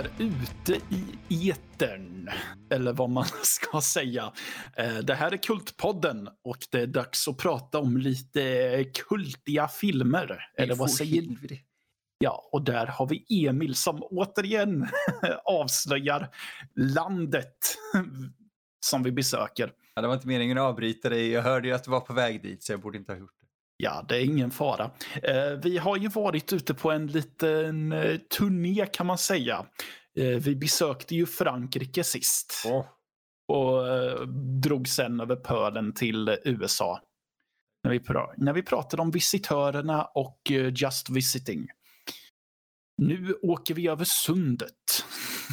Där ute i etern, eller vad man ska säga. Eh, det här är Kultpodden och det är dags att prata om lite kultiga filmer. Eller vad säger du? Ja, och där har vi Emil som återigen avslöjar landet som vi besöker. Ja, det var inte meningen att avbryta dig. Jag hörde ju att du var på väg dit så jag borde inte ha gjort. Ja, det är ingen fara. Eh, vi har ju varit ute på en liten eh, turné kan man säga. Eh, vi besökte ju Frankrike sist. Oh. Och drog sen över pölen till USA. När vi, när vi pratade om visitörerna och just visiting. Nu åker vi över sundet.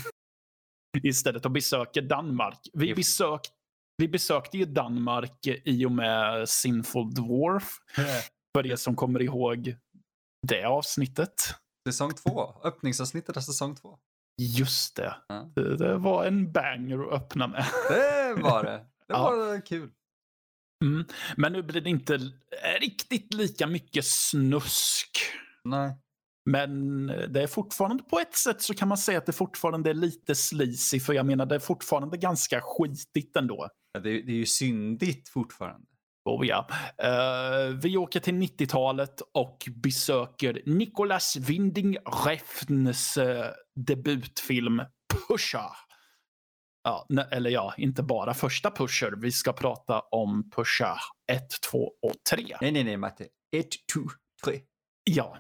Istället och besöker Danmark. Vi, If- besökt, vi besökte ju Danmark i och med Sinful Dwarf. För er som kommer ihåg det avsnittet. Säsong två. Öppningsavsnittet av säsong två. Just det. Ja. Det, det var en banger att öppna med. Det var det. Det Ja. var kul. Mm. Men nu blir det inte riktigt lika mycket snusk. Nej. Men det är fortfarande, på ett sätt så kan man säga att det fortfarande är lite sleazy. För jag menar, det är fortfarande ganska skitigt ändå. Det, det är ju syndigt fortfarande. Oh ja. Eh, vi åker till 90-talet och besöker Nicolas Winding Refns eh, debutfilm Pusher. Ja, ne- eller ja, inte bara första Pusher. Vi ska prata om Pusher 1, 2 och 3. Nej, nej, nej, Matte. Ett, två, tre. Ja,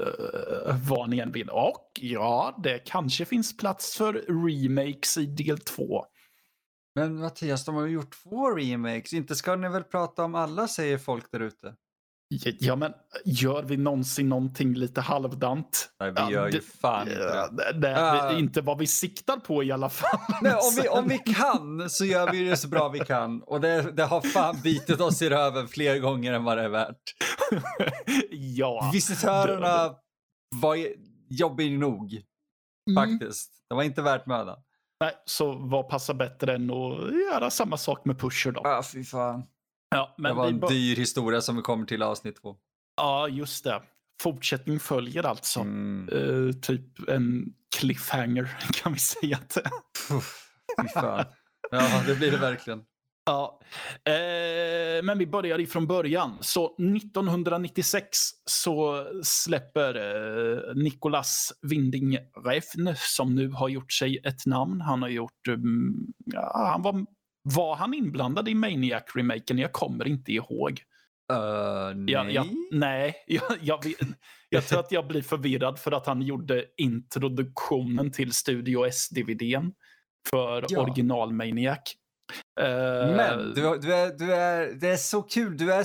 uh, vad ni än vill. Och ja, det kanske finns plats för remakes i del 2. Men Mattias, de har ju gjort två remakes. Inte ska ni väl prata om alla, säger folk där ute. Ja, Ja, men gör vi någonsin någonting lite halvdant? Nej, vi gör ju fan inte Ja, det. det, det Ah. inte vad vi siktar på i alla fall. Nej, om, vi, om vi kan så gör vi det så bra vi kan. Och det, det har fan bitit oss i röven fler gånger än vad det är värt. ja. Visitörerna var ju- jobbig nog, Mm. faktiskt. Det var inte värt mödan. Nej, så vad passar bättre än att göra samma sak med Pusher då? Ah, fy fan. Ja, det men var vi en dyr historia som vi kommer till avsnitt två. ja, just det. Fortsättning följer alltså. Mm. Eh, typ en cliffhanger kan vi säga att det är. Ja, det blir det verkligen. Ja, eh, men vi börjar ifrån början. Så 1996 så släpper eh, Nicolas Winding Refn, som nu har gjort sig ett namn. Han har gjort... Um, ja, han var, var han inblandad i Maniac-remaken? Jag kommer inte ihåg. Uh, nej. Jag, jag, nej, jag, jag, jag tror att jag blir förvirrad för att han gjorde introduktionen till Studio S-DVDn för Ja. original Maniac. Eh, Men du, du är, du är, det är så kul. Du, är,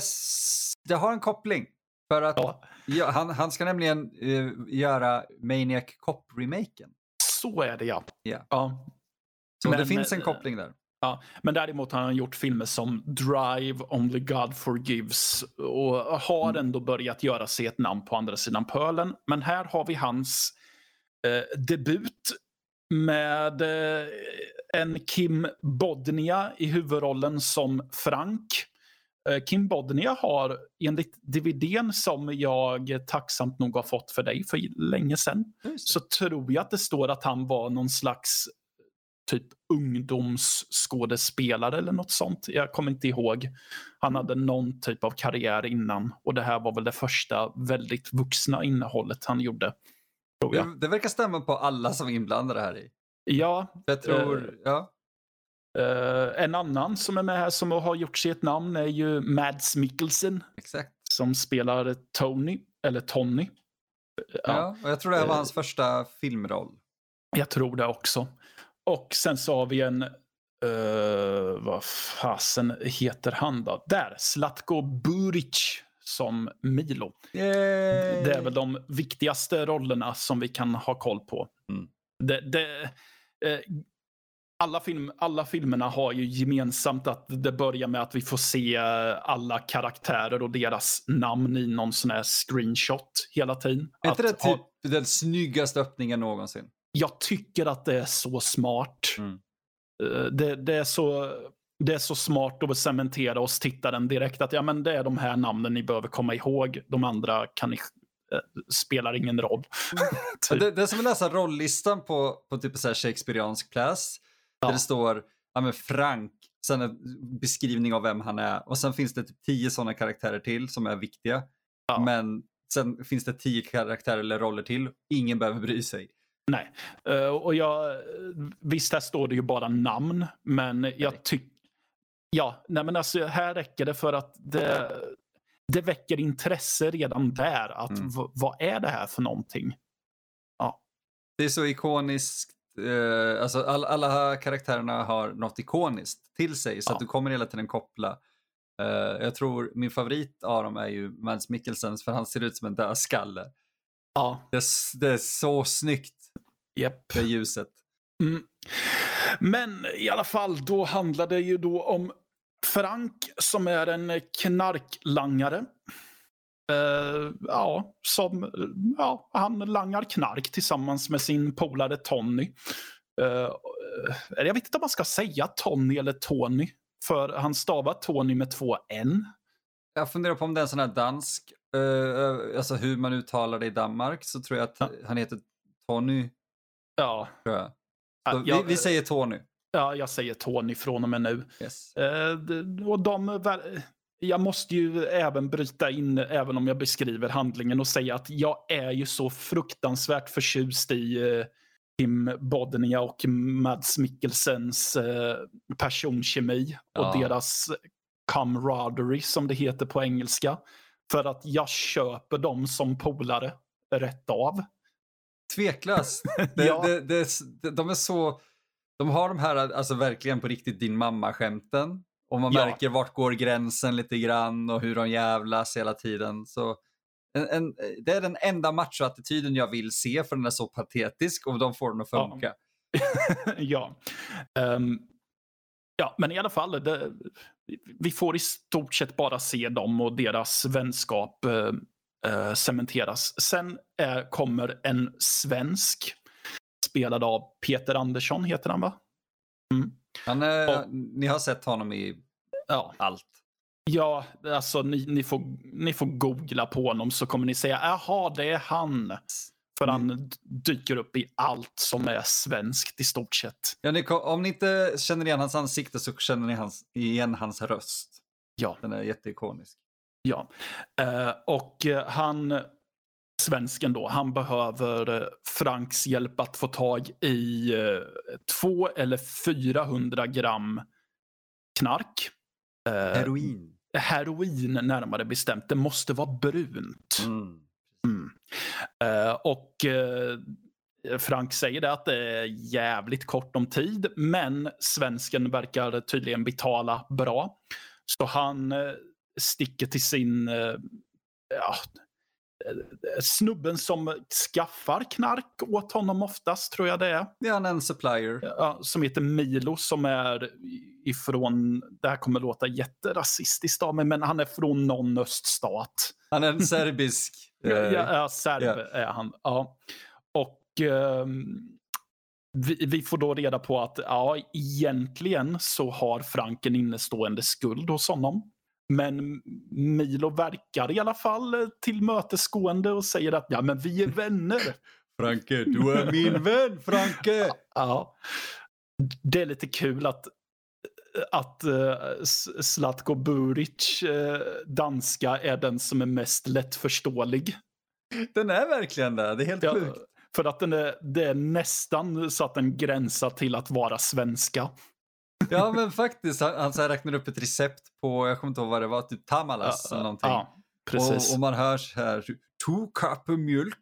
det har en koppling. För att Ja. ja, han, han ska nämligen eh, göra Maniac Cop-remaken. Så är det ja. Ja. ja. Så Men, det finns en eh, koppling där. ja. Men däremot har han gjort filmer som Drive, Only God Forgives och har Mm. ändå börjat göra sig ett namn på andra sidan pölen. Men här har vi hans eh, debut med eh, en Kim Bodnia i huvudrollen som Frank. Eh, Kim Bodnia har enligt DVDn som jag tacksamt nog har fått för dig för länge sedan så tror jag att det står att han var någon slags typ ungdomsskådespelare eller något sånt. Jag kommer inte ihåg. Han hade någon typ av karriär innan och det här var väl det första väldigt vuxna innehållet han gjorde. Tror jag. det, det verkar stämma på alla som är inblandade här i. Ja, Jag tror, Eh, ja. eh, en annan som är med här som har gjort sig ett namn är ju Mads Mikkelsen Exakt. som spelar Tony, eller Tony. Ja, Ja. och jag tror det här var Eh, hans första filmroll. Jag tror det också. Och sen så har vi en, eh, vad fasen heter han då? Där, Zlatko Buric som Milo. Det är väl de viktigaste rollerna som vi kan ha koll på. Mm. Det, det, eh, alla, film, alla filmerna har ju gemensamt att det börjar med att vi får se eh, alla karaktärer och deras namn i någon sån här screenshot hela tiden. Är inte det ha- typ den snyggaste öppningen någonsin? jag tycker att det är så smart. Mm. Eh, Det, det, är så, det är så smart att cementera oss tittaren direkt att ja, men det är de här namnen ni behöver komma ihåg. De andra kan ni spelar ingen roll. typ. det, det är som att läsa rolllistan på, på typ så här Shakespeareansk pjäs. Ja. Där det står ja, men Frank, sen en beskrivning av vem han är och sen finns det typ tio sådana karaktärer till som är viktiga. Ja. Men sen finns det tio karaktärer eller roller till. Ingen behöver bry sig. Nej, uh, och jag, visst här står det ju bara namn, men jag tycker Ja, nej men alltså här räcker det för att det, det väcker intresse redan där. Att mm. vad är det här för någonting? Ja. Det är så ikoniskt. Eh, alltså all, alla karaktärerna har något ikoniskt till sig så ja. att du kommer hela tiden koppla. Eh, jag tror min favorit av dem är ju Mads Mikkelsens för han ser ut som en dödskalle. Ja. Det, det är så snyggt. Yep. Det ljuset. Mm. Men i alla fall, då handlar det ju då om Frank som är en knarklangare. Uh, ja, som, ja, han langar knark tillsammans med sin polare Tony. Uh, jag vet inte om man ska säga Tony eller Tony. För han stavar Tony med två N. Jag funderar på om det är en sån här dansk, uh, alltså hur man uttalar det i Danmark, så tror jag att ja. han heter Tony. Ja. Tror jag. Så vi, vi säger Tony. Ja, jag säger Tony från och med nu. Yes. Eh, och de, jag måste ju även bryta in, även om jag beskriver handlingen, och säga att jag är ju så fruktansvärt förtjust i eh, Tim Bodnia och Mads Mikkelsens eh, personkemi och ja. deras camaraderie som det heter på engelska. För att jag köper dem som polare rätt av. Tveklöst. Det, ja. det, det, de är så de har de här, alltså verkligen på riktigt din mamma-skämten. Och man ja. märker vart går gränsen lite grann och hur de jävlas hela tiden. Så en, en, det är den enda machoattityden jag vill se för den är så patetisk och de får den att funka. Ja, ja. Um, ja men i alla fall. Det, vi får i stort sett bara se dem och deras vänskap uh, cementeras. Sen uh, kommer en svensk spelad av Peter Andersson, heter han va? Mm. Han och, ni har sett honom i ja. allt? Ja, alltså ni, ni, får, ni får googla på honom så kommer ni säga jaha, det är han. För mm. han dyker upp i allt som är svenskt i stort sett. Ja, ni, om ni inte känner igen hans ansikte så känner ni hans, igen hans röst. Ja. Den är jätteikonisk. Ja, uh, och uh, han svensken då, han behöver eh, Franks hjälp att få tag i eh, två eller 400 gram knark. Eh, heroin. Heroin närmare bestämt. Det måste vara brunt. Mm. Mm. Och Frank säger det att det är jävligt kort om tid, men svensken verkar tydligen betala bra. Så han sticker till sin ja, snubben som skaffar knark åt honom oftast, tror jag det är. Det är en supplier. Ja, som heter Milo som är ifrån, det här kommer låta jätterasistiskt av mig, men han är från någon öststat. Han är en serbisk. ja, ja, serb yeah. är han. Ja. Och um, vi, vi, får då reda på att ja, egentligen så har Frank en innestående skuld hos honom. Men Milo verkar i alla fall eh, tillmötesgående och säger att ja, men vi är vänner. Franke, du är min vän, Franke! Ja. Det är lite kul att att uh, Zlatko Buric uh, danska är den som är mest lättförståelig. Den är verkligen det, det är helt ja, sjukt. För att den är, det är nästan så att den gränsar till att vara svenska. Ja men faktiskt, han, han så räknar upp ett recept på, jag kommer inte ihåg vad det var, typ tamalas eller någonting. Ja, precis. Och, och, man hör så här, två koppar mjölk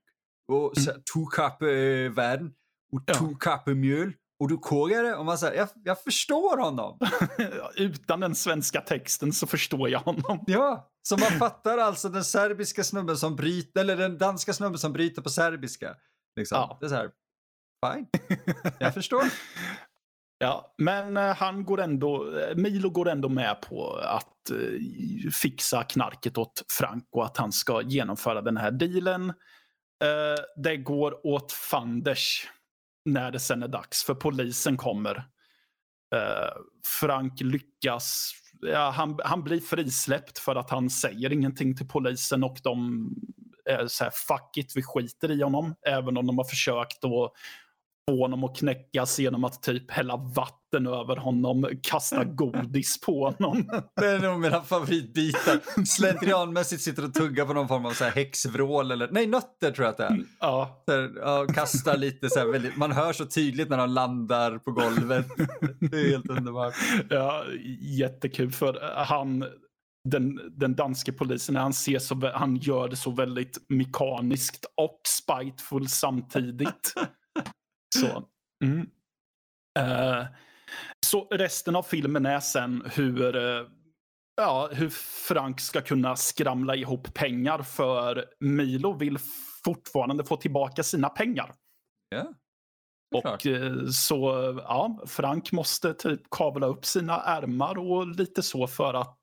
och så, mm. två koppar äh, vatten och två koppar mjöl och du kogar det och man säger, jag, jag förstår honom. Utan den svenska texten så förstår jag honom. Ja, så man fattar alltså den serbiska snubben som bryter, eller den danska snubben som bryter på serbiska. Liksom. Ja. Det är så här, fine, jag förstår. Ja, men eh, han går ändå, eh, Milo går ändå med på att eh, fixa knarket åt Frank och att han ska genomföra den här dealen. Eh, det går åt fanders när det sen är dags, för polisen kommer. Frank lyckas, ja, han, han blir frisläppt för att han säger ingenting till polisen och de är så här, fuck it, vi skiter i honom. Även om de har försökt att honom att knäckas genom att typ hälla vatten över honom, kasta godis på honom. Det är nog mina favoritbitar. Slentrianmässigt sitter och tuggar på någon form av så här häxvrål eller nej, nötter tror jag att det är. Ja. Så här, ja, kastar lite så här väldigt, man hör så tydligt när de landar på golvet. Det är helt underbart. Ja, jättekul för han den, den danske polisen, han, ser så, han gör det så väldigt mekaniskt och spiteful samtidigt. Så, mm. uh, så resten av filmen är sen hur, uh, ja, hur Frank ska kunna skramla ihop pengar för Milo vill fortfarande få tillbaka sina pengar. Ja. Och uh, så ja, Frank måste typ kavla upp sina ärmar och lite så för att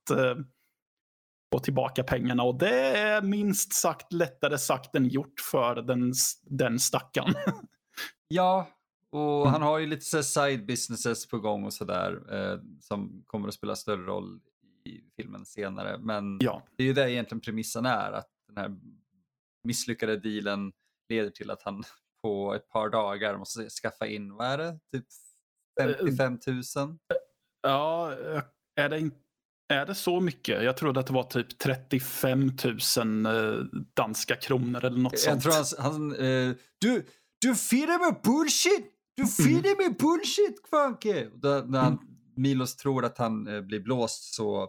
få tillbaka pengarna. Och det är minst sagt lättare sagt än gjort för den, den stackaren. Ja, och mm. han har ju lite så side businesses på gång och sådär eh, som kommer att spela större roll i filmen senare. Men ja. det är ju det egentligen premissen är, att den här misslyckade dealen leder till att han på ett par dagar måste skaffa in, vad är det, typ 55 000? Ja, är det, är det så mycket? Jag trodde att det var typ 35 000 eh, danska kronor eller något jag sånt. Jag tror han, han eh, du, du firar med bullshit! Du firar med bullshit, Kvanke! När han, Milos tror att han eh, blir blåst så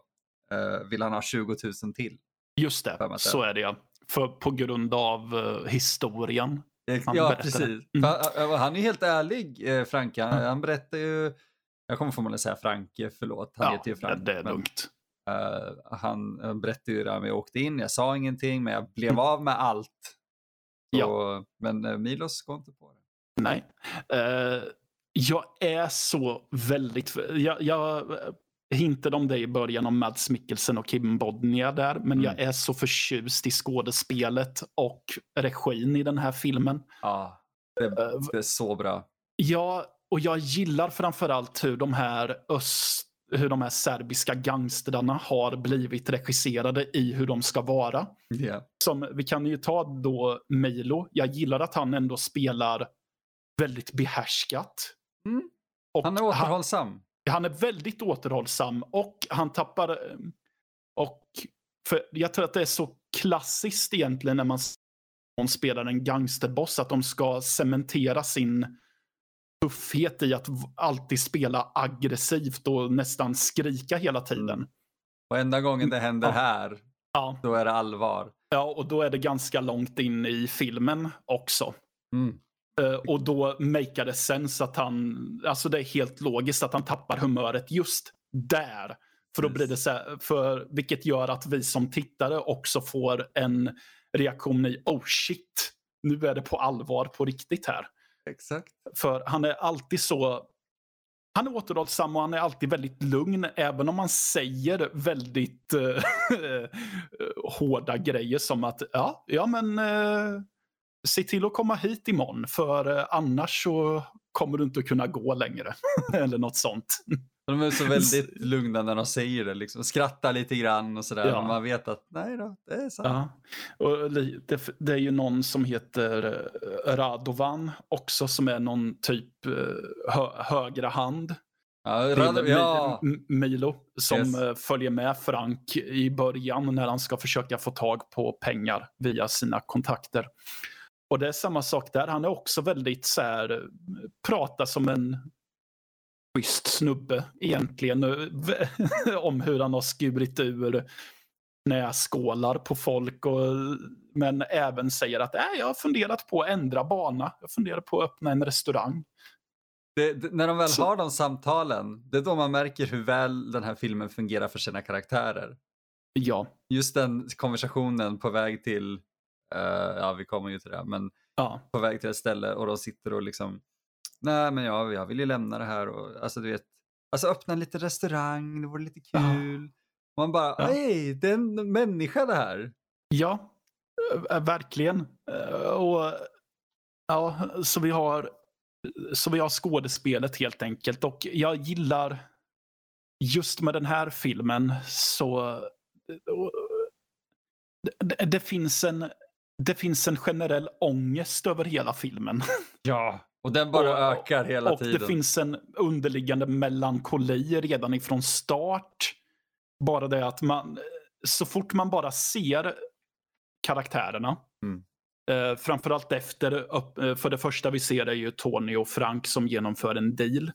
eh, vill han ha 20 000 till. Just det, så är det ja. För, på grund av uh, historien. Han ja, precis. Mm. Han, han, är helt ärlig, eh, Franke. Han, mm. han berättar ju... Jag kommer förmodligen säga Franke, förlåt. Han ja, heter ju Frank. det är lugnt. Uh, han berättade ju det här med jag åkte in, jag sa ingenting, men jag blev mm. av med allt. Så, ja. Men uh, Milos går inte på det. Nej. Uh, jag är så väldigt... Jag, jag hintade om det i början om Mads Mikkelsen och Kim Bodnia där. Men mm. jag är så förtjust i skådespelet och regin i den här filmen. Ja, det, det är så bra. Ja, och jag gillar framförallt hur de här öst hur de här serbiska gangstrarna har blivit regisserade i hur de ska vara. Yeah. Som, vi kan ju ta då Milo. Jag gillar att han ändå spelar väldigt behärskat. Mm. han är återhållsam. Han, han, är väldigt återhållsam och han tappar... Och för jag tror att det är så klassiskt egentligen när man spelar en gangsterboss att de ska cementera sin tuffhet i att alltid spela aggressivt och nästan skrika hela tiden. Och enda gången det händer ja. här, ja. då är det allvar. Ja, och då är det ganska långt in i filmen också. Mm. Uh, och då makear det sens att han, alltså det är helt logiskt att han tappar humöret just där. För då blir det så här, för, vilket gör att vi som tittare också får en reaktion i oh shit, nu är det på allvar på riktigt här. Exakt. För han är alltid så... Han är återhållsam och han är alltid väldigt lugn även om han säger väldigt uh, hårda grejer som att ja, ja men uh, se till att komma hit imorgon för uh, annars så kommer du inte kunna gå längre. Eller något sånt. De är så väldigt lugna när de säger det, liksom. skrattar lite grann och sådär. Ja. man vet att nej då, det är sant. Ja. Och det, det, är ju någon som heter eh, Radovan också som är någon typ eh, hö, högra hand. Ja, Rad ja. Milo som yes. Eh, följer med Frank i början när han ska försöka få tag på pengar via sina kontakter. Och det är samma sak där. Han är också väldigt så här, pratar som en schysst snubbe egentligen. om hur han har skurit ur knäskålar på folk. Och, men även säger att äh, jag har funderat på att ändra bana. Jag funderar på att öppna en restaurang. Det, det, när de väl Så. har de samtalen, det är då man märker hur väl den här filmen fungerar för sina karaktärer. Ja. Just den konversationen på väg till, uh, ja vi kommer ju till det, men ja. på väg till ett ställe och de sitter och liksom nej men jag, jag vill ju lämna det här och alltså du vet, alltså öppna en liten restaurang, det vore lite kul. Ja. Man bara, ja. hej, det är en människa det här. Ja, verkligen. Och, ja, så vi har så vi har skådespelet helt enkelt och jag gillar just med den här filmen så det, det finns en det finns en generell ångest över hela filmen. Ja, och den bara och, ökar hela och tiden. Och det finns en underliggande melankoli redan ifrån start. Bara det att man, så fort man bara ser karaktärerna. Mm. Eh, framförallt efter, eh, för det första vi ser är ju Tony och Frank som genomför en deal.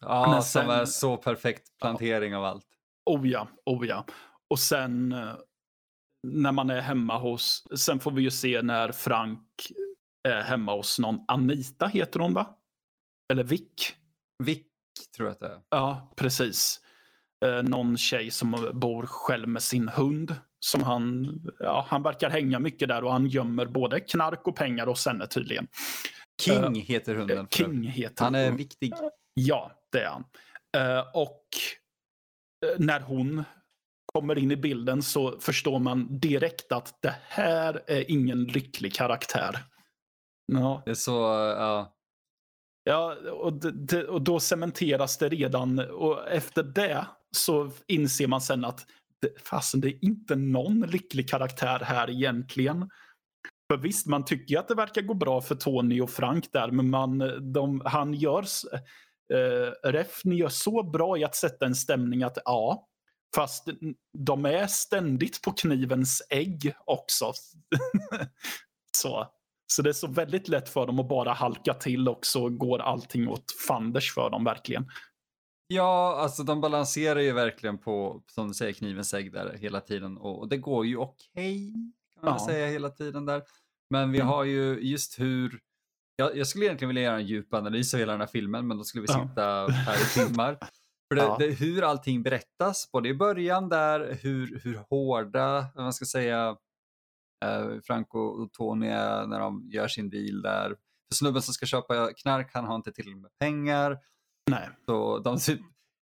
Ja, Men sen, som är så perfekt plantering ja, av allt. Oh ja, oh ja. Och sen eh, när man är hemma hos, sen får vi ju se när Frank hemma hos någon, Anita heter hon va? Eller Vick? Vick tror jag att det är. Ja, precis. Eh, någon tjej som bor själv med sin hund. Som han, ja, han verkar hänga mycket där och han gömmer både knark och pengar hos henne tydligen. King uh, heter hunden. King heter Han är viktig. Ja, det är han. Och när hon kommer in i bilden så förstår man direkt att det här är ingen lycklig karaktär. Ja. Det är så, ja. Ja, och, det, och då cementeras det redan och efter det så inser man sen att fasen, det är inte någon lycklig karaktär här egentligen. För visst, man tycker att det verkar gå bra för Tony och Frank där, men man, de, han gör, eh, Refn gör så bra i att sätta en stämning att ja, fast de är ständigt på knivens ägg också. så. Så det är så väldigt lätt för dem att bara halka till och så går allting åt fanders för dem verkligen. Ja, alltså de balanserar ju verkligen på, som du säger, knivens ägg där hela tiden och det går ju okej, okay, kan man ja. säga hela tiden där. Men vi mm. har ju just hur, jag, jag, skulle egentligen vilja göra en djup analys av hela den här filmen, men då skulle vi sitta ja. här i timmar. För det, ja. det, hur allting berättas, både i början där, hur, hur hårda, man ska säga, Franco och Tony är när de gör sin deal där. För snubben som ska köpa knark, han har inte tillräckligt med pengar. Nej. Så de typ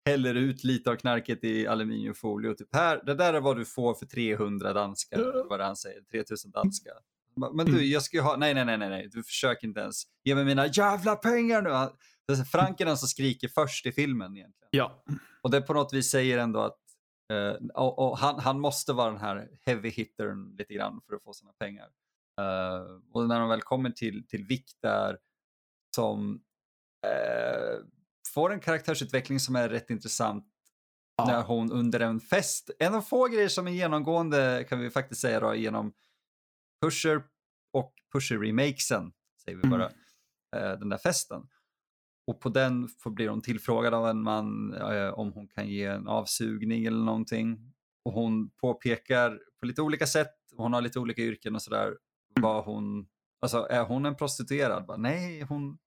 häller ut lite av knarket i aluminiumfolie och typ här, det där är vad du får för 300 danskar, vad han säger, 3000 danskar. Men du, mm. jag ska ju ha, nej, nej, nej, nej, du försöker inte ens ge mig mina jävla pengar nu. Frank är den som skriker först i filmen egentligen. Ja. Och det på något vis säger ändå att uh, och, och han, han, måste vara den här heavy hittern lite grann för att få sina pengar. Uh, och när de väl kommer till, till Vic där som uh, får en karaktärsutveckling som är rätt intressant ja. när hon under en fest, en av få grejer som är genomgående kan vi faktiskt säga då genom Pusher och Pusher-remakesen, säger vi bara, mm. den där festen. Och på den blir hon tillfrågad av en man eh, om hon kan ge en avsugning eller någonting. Och hon påpekar på lite olika sätt, hon har lite olika yrken och sådär, mm. vad hon, alltså är hon en prostituerad? Bara, Nej, hon,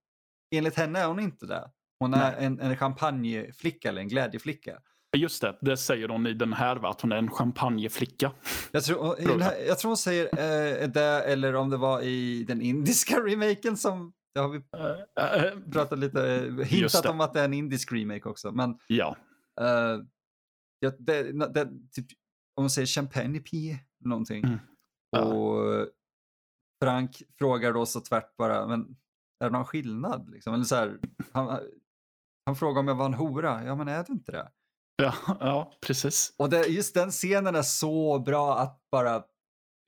enligt henne är hon inte det. Hon är en, en champagneflicka eller en glädjeflicka. Just det, det säger hon i den här, va? att hon är en champagneflicka. Jag tror, här, jag tror hon säger eh, det, eller om det var i den indiska remaken som det har vi uh, pratat lite, uh, hintat om att det är en indisk remake också. Men, ja. Uh, ja det, det, typ, om man säger champagne pie, någonting. Mm. Och Frank frågar då så tvärt bara, men är det någon skillnad? Liksom? Eller så här, han, han frågar om jag var en hora, ja men är du inte det? Ja, ja precis. Och det, just den scenen är så bra att bara,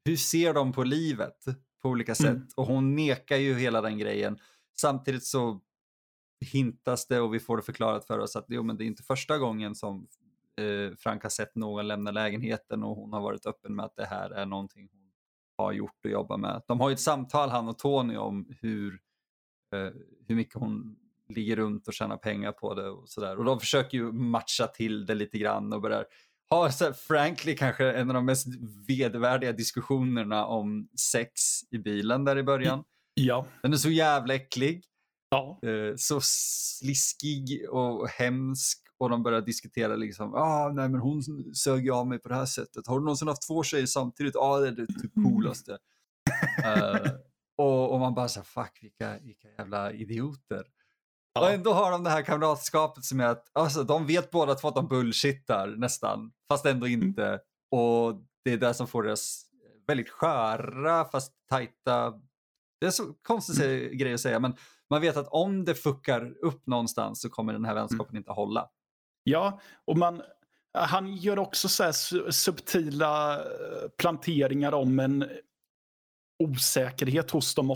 hur ser de på livet? På olika sätt. Mm. Och hon nekar ju hela den grejen. Samtidigt så hintas det och vi får det förklarat för oss att jo, men det är inte första gången som eh, Frank har sett någon lämna lägenheten och hon har varit öppen med att det här är någonting hon har gjort och jobbar med. De har ju ett samtal han och Tony om hur, eh, hur mycket hon ligger runt och tjänar pengar på det och sådär. Och de försöker ju matcha till det lite grann och börjar har så här, frankly kanske en av de mest vedervärdiga diskussionerna om sex i bilen där i början. Ja. Den är så jävla äcklig. Ja. Eh, så sliskig och hemsk och de börjar diskutera liksom, ah, nej men hon sög av mig på det här sättet. Har du någonsin haft två tjejer samtidigt? Ja, ah, det är det typ coolaste. uh, och, och, man bara så fuck vilka, vilka jävla idioter. Ja. Och ändå har de det här kamratskapet som är att alltså, de vet båda två att de bullshittar nästan, fast ändå mm. inte. Mm. Och det är det som får deras väldigt sköra fast tajta, det är så konstigt mm. grej att säga, men man vet att om det fuckar upp någonstans så kommer den här mm. vänskapen mm. inte hålla. Ja, och man, han gör också så subtila eh, planteringar om en osäkerhet hos dem.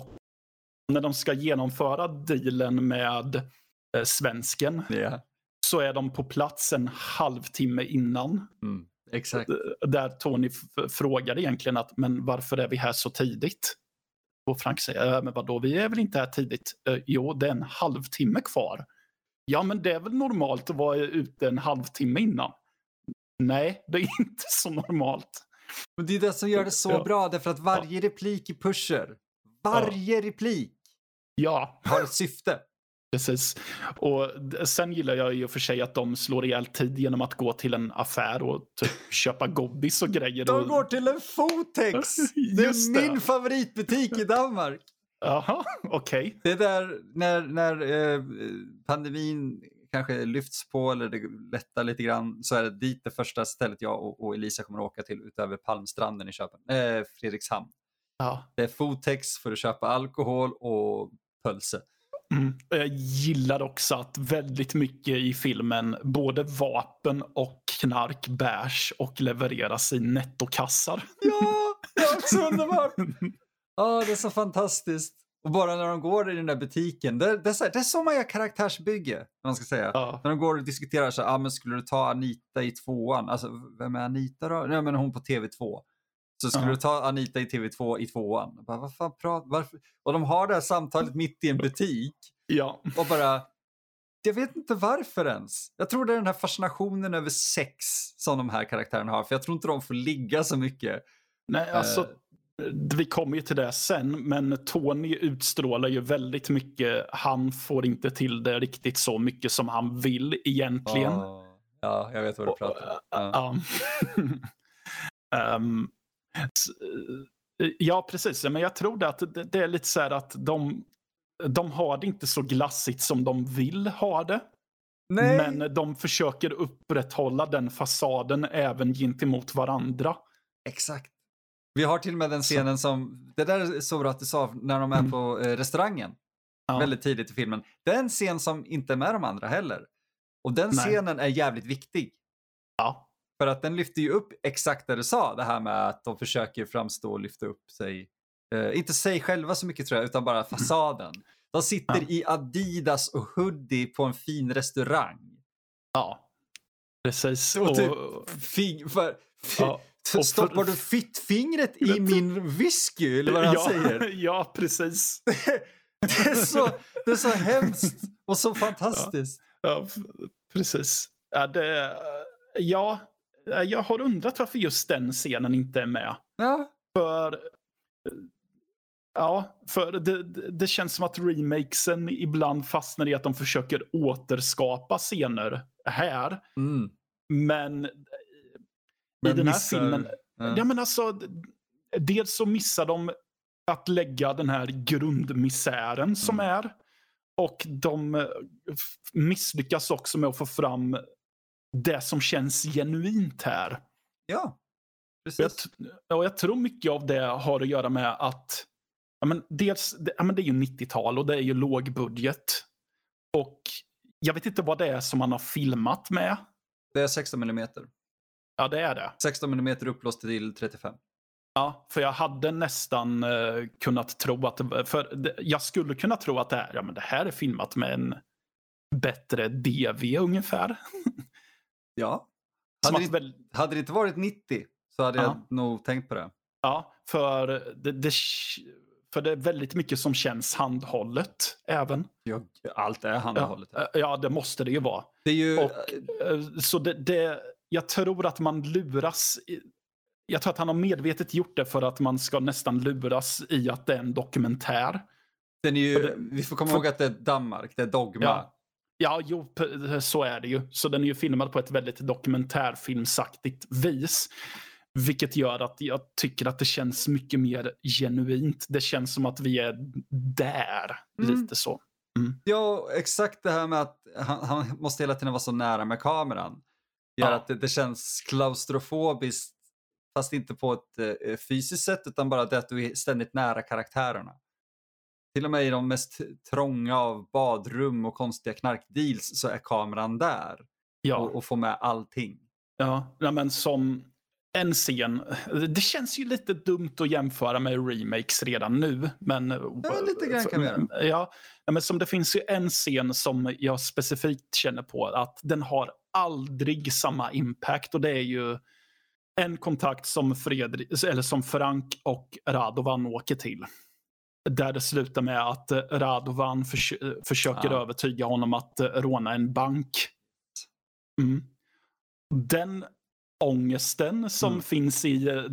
När de ska genomföra dealen med eh, svensken Yeah. så är de på plats en halvtimme innan. Mm. Exakt. Där Tony frågar egentligen att men varför är vi här så tidigt? Och Frank säger, "Äh, men vadå, vi är väl inte här tidigt? "Eh, jo, det är en halvtimme kvar. Ja, men det är väl normalt att vara ute en halvtimme innan? Nej, det är inte så normalt. Men det är det som gör det så Ja. bra, därför att varje replik i Pusher, varje replik Ja, har ett syfte. precis. Och sen gillar jag i och för sig att de slår ihjäl tid genom att gå till en affär och typ köpa godis och grejer. De och... går till en Fotex! Det är det. min favoritbutik i Danmark. Jaha, okej. Det är där när, när eh, pandemin kanske lyfts på eller det lättar lite grann så är det dit det första stället jag och, och Elisa kommer att åka till utöver Palmstranden i Köpen, eh, Fredrikshamn. Ja. Det är Fotex för att köpa alkohol och pölse. Mm. Jag gillar också att väldigt mycket i filmen, både vapen och knark bärs och levereras i nettokassar. Ja, det är också underbart! Ja, det är så fantastiskt. Och bara när de går i den där butiken, det, det, är, så, här- det är så man gör karaktärsbygge. Man ska säga. Ja. När de går och diskuterar så ah, men skulle du ta Anita i tvåan? Alltså, vem är Anita då? Nej, men hon på TV2. Så skulle Ja. du ta Anita i TV2 i tvåan? Bara, vad fan prat, varför? Och de har det här samtalet mitt i en butik ja. och bara, jag vet inte varför ens. Jag tror det är den här fascinationen över sex som de här karaktärerna har, för jag tror inte de får ligga så mycket. Nej, alltså, Eh. vi kommer ju till det sen, men Tony utstrålar ju väldigt mycket. Han får inte till det riktigt så mycket som han vill egentligen. Ah, ja, jag vet vad du pratar om. Ja. Ja. Eh, ja, precis. Men jag tror det att det, det är lite så här att de, de har det inte så glassigt som de vill ha det. Nej, Men de försöker upprätthålla den fasaden även gentemot varandra. exakt. Vi har till och med den scenen som, det där är så bra att du sa, när de är Mm. på eh, restaurangen. Ja. väldigt tidigt i filmen. Det är en scen som inte är med de andra heller. Och den Nej. scenen är jävligt viktig. Ja. För att den lyfter ju upp exakt det du sa, det här med att de försöker framstå och lyfta upp sig. Eh, inte sig själva så mycket tror jag, utan bara fasaden. De sitter Ja. i Adidas och hoodie på en fin restaurang. Ja, precis. Och typ, Och- fing, för, Ja, för, stoppar du fittfingret i min whisky? Eller vad han ja, säger. ja, precis. Det är, så, det är så hemskt och så fantastiskt. Ja, f- precis. Ja, det, ja, jag har undrat varför just den scenen inte är med. Ja, För Ja, för det, det- känns som att remakesen ibland fastnar i att de försöker återskapa scener här. mm. Men i Men den här missar- filmen, ja. ja. men alltså, dels så missar de att lägga den här grundmisären som Mm. är. Och de eh, misslyckas också med att få fram det som känns genuint här. Ja, jag, precis. t- och jag tror mycket av det har att göra med att ja, men dels, det, ja, men det är ju 90-tal och det är ju lågbudget. Och jag vet inte vad det är som man har filmat med. Det är 16 mm. Ja, det är det. 16 mm upplåst till 35. Ja, för jag hade nästan eh, kunnat tro att för det, jag skulle kunna tro att det här, ja, men det här är filmat med en bättre DV ungefär. Ja. Hade det, väl, hade det inte varit 90 så hade Ja. jag nog tänkt på det. ja, för det, det, för det är väldigt mycket som känns handhållet även. Ja, allt är handhållet. Ja, ja, det måste det ju vara. Det är ju... Och, eh, så det, det, jag tror att man luras. I, jag tror att han har medvetet gjort det för att man ska nästan luras i att det är en dokumentär. den är ju vi får komma för- ihåg att det är Danmark, det är Dogma. Ja. Ja, jo, så är det ju. Så den är ju filmad på ett väldigt dokumentärfilmsaktigt vis. Vilket gör att jag tycker att det känns mycket mer genuint. Det känns som att vi är där, Mm. lite så. Ja, exakt det här med att han, han måste hela tiden vara så nära med kameran. Gör Ja. att det, det känns klaustrofobiskt, fast inte på ett eh, fysiskt sätt, utan bara det att du är ständigt nära karaktärerna. Till och med i de mest trånga av badrum och konstiga knarkdeals så är kameran där Ja. och, och får med allting. Ja, men som en scen. Det känns ju lite dumt att jämföra med remakes redan nu. Men, ja, lite grann kan vi göra. Ja, men som det finns ju en scen som jag specifikt känner på att den har aldrig samma impact och det är ju en kontakt som, Fredrik, eller som Frank och Radovan åker till. Där det slutar med att Radovan förs försöker ja. övertyga honom att råna en bank. Mm. Den ångesten som mm. finns i eh,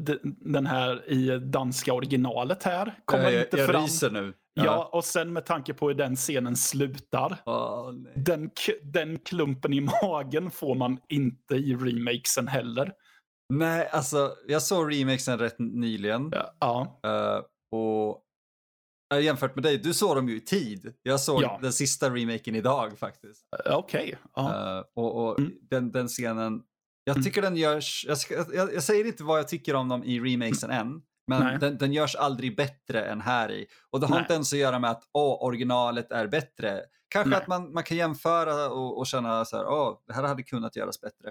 den här i danska originalet här kommer jag, inte jag fram. ryser nu. Ja. ja. och sen med tanke på hur den scenen slutar. Oh, den, den klumpen i magen får man inte i remakesen heller. Nej, alltså jag såg remakesen rätt nyligen. Ja. Uh, och jämfört med dig, du såg dem ju i tid. Jag såg ja. den sista remaken idag faktiskt. Okej. Okay. Uh, och, och mm. den, den scenen jag mm. tycker den görs, jag, jag, jag, säger inte vad jag tycker om dem i remakesen än, men den, den, görs aldrig bättre än här i. Och det har Nej. inte ens att göra med att åh, originalet är bättre. Kanske Nej. att man, man kan jämföra och, och känna så här, åh, det här hade kunnat göras bättre.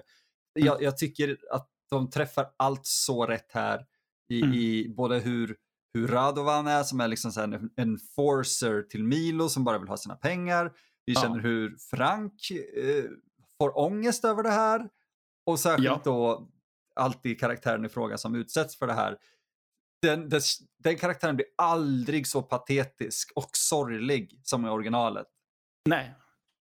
Mm. Jag, jag, tycker att de träffar allt så rätt här i, mm. i både hur, hur Radovan är som är liksom så en enforcer till Milo som bara vill ha sina pengar. Vi känner ja. hur Frank eh, får ångest över det här och särskilt ja. då alltid karaktären i fråga som utsätts för det här. Den, den, den, karaktären blir aldrig så patetisk och sorglig som i originalet. Nej.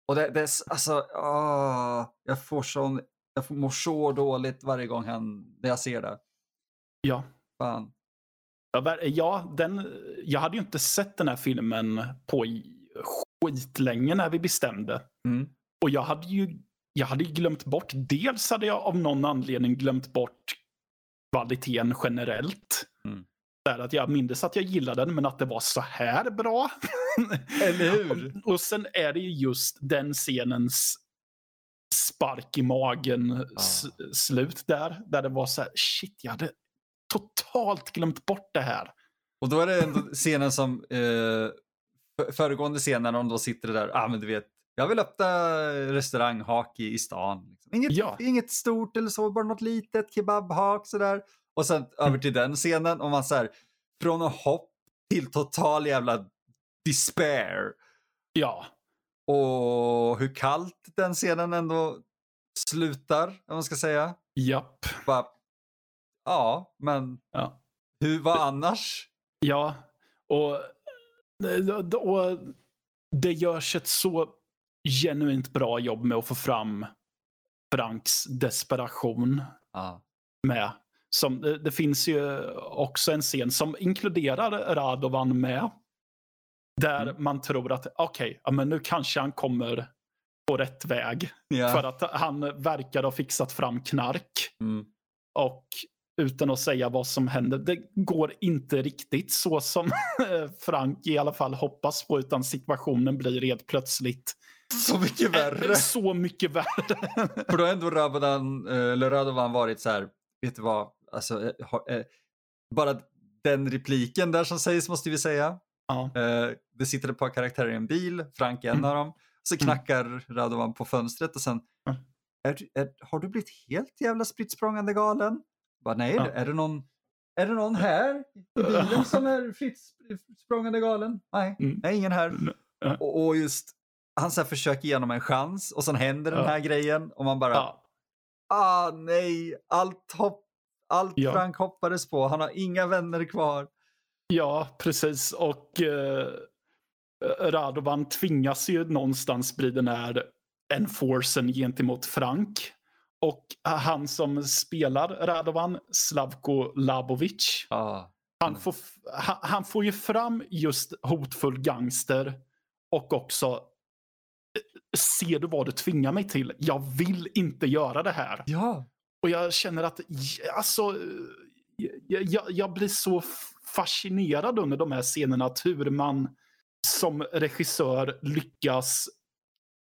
Och det, det alltså, åh, jag får sån, jag mår så dåligt varje gång han, när jag ser det. Ja. Fan. Ja, den, jag hade ju inte sett den här filmen på skitlänge när vi bestämde. Mm. Och jag hade ju jag hade glömt bort, dels hade jag av någon anledning glömt bort kvaliteten generellt. Mm. Där att jag minns att jag gillade den, men att det var så här bra. Eller hur? och, och sen är det ju just den scenens spark i magen ah. slut där. Där det var så här, shit, jag hade totalt glömt bort det här. Och då är det ändå scenen som, eh, föregående scenen när de då sitter där, ah men du vet, jag vill öppna restauranghak i, i stan. Liksom. Inget, ja. inget stort eller så, bara något litet kebabhak sådär. Och sen över mm. till den scenen och man så från att hopp till total jävla despair. Ja. Och hur kallt den scenen ändå slutar, om man ska säga. Japp. Bara, ja, men ja. hur var annars? Ja, och, och det görs ett så genuint bra jobb med att få fram Franks desperation ah. med. Som, det, det, finns ju också en scen som inkluderar Radovan med. Där mm. man tror att okej, okay, ja, men nu kanske han kommer på rätt väg. Yeah. För att han verkar ha fixat fram knark. Mm. Och utan att säga vad som händer. Det går inte riktigt så som Frank i alla fall hoppas på, utan situationen blir helt plötsligt så mycket värre. Så mycket värre. För då har ändå Radovan, eh, eller Radovan varit så här, vet du vad, alltså, eh, eh, bara den repliken där som sägs måste vi säga. Ja. Det sitter ett par karaktärer i en bil, Frank är en mm. av dem. Så mm. knackar mm. Radovan på fönstret och sen, mm. är, är, har du blivit helt jävla spritt galen? Bara, nej, ja. är, det någon, är det någon här i bilen som är fritt språngande galen? Nej, mm. nej ingen här. Och, och just han så försöker ge honom en chans och sen händer den här grejen och man bara, ja. ah nej, allt, hopp, allt ja. Frank hoppades på, han har inga vänner kvar. Ja, precis. Och eh, Radovan tvingas ju någonstans bli den här enforcen gentemot Frank. Och han som spelar Radovan, Slavko Labovic, ah. han, får, han, han, får ju fram just hotfull gangster och också ser du vad du tvingar mig till? Jag vill inte göra det här. Ja. Och jag känner att, alltså, jag, jag blir så fascinerad under de här scenerna, att hur man som regissör lyckas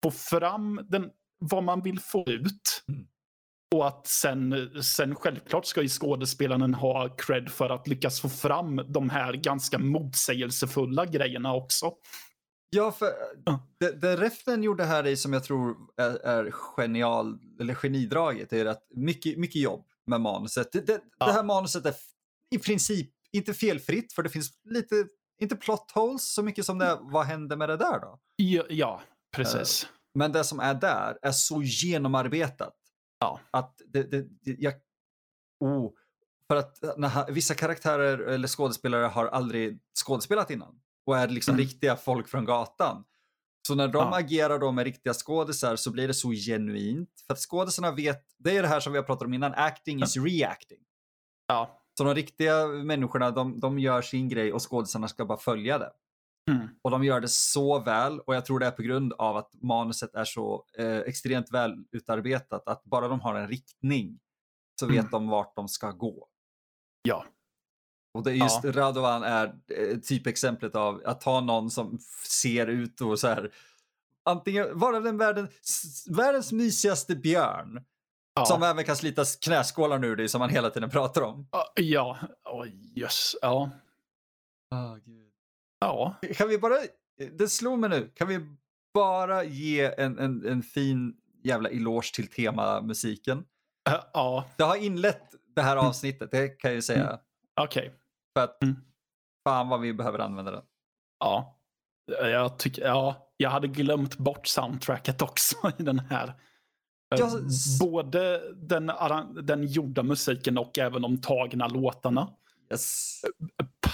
få fram den, vad man vill få ut. Mm. Och att sen, sen självklart ska ju skådespelaren ha cred för att lyckas få fram de här ganska motsägelsefulla grejerna också. Ja, för det, det Reften gjorde här i som jag tror är, är genial, eller genidraget är att mycket, mycket jobb. med manuset. Det, det, Ja. det här manuset är i princip inte felfritt för det finns lite, inte plot holes så mycket som det är, vad hände med det där då? Ja, ja precis. Men det som är där är så genomarbetat. Ja. Att det, det, det jag, oh, för att när, han- vissa karaktärer eller skådespelare har aldrig skådespelat innan och är liksom Mm. riktiga folk från gatan. Så när de Ja. agerar då med riktiga skådisar så blir det så genuint. För att skådisarna vet, det är det här som vi har pratat om innan, acting is reacting. Ja. Så de riktiga människorna, de, de gör sin grej och skådisarna ska bara följa det. Mm. Och de gör det så väl och jag tror det är på grund av att manuset är så eh, extremt väl utarbetat att bara de har en riktning så vet Mm. de vart de ska gå. Ja. Och det är just Ja. Radovan är eh, typexemplet av att ta någon som ser ut och så här antingen vara den världen, världens mysigaste björn Ja. som även kan slita knäskålar ur dig som man hela tiden pratar om. Ja. Oj, jöss. Ja. Ja. Kan vi bara, det slog mig nu, kan vi bara ge en, en, en fin jävla eloge till temamusiken? Äh, Ja. Det har inlett det här Mm. avsnittet, det kan jag ju säga. Okej. För att Mm. fan vad vi behöver använda den. Ja. Jag tycker, ja. Jag hade glömt bort soundtracket också i den här. Eh, Ja, s- Både den, den gjorda musiken och även de tagna låtarna Yes.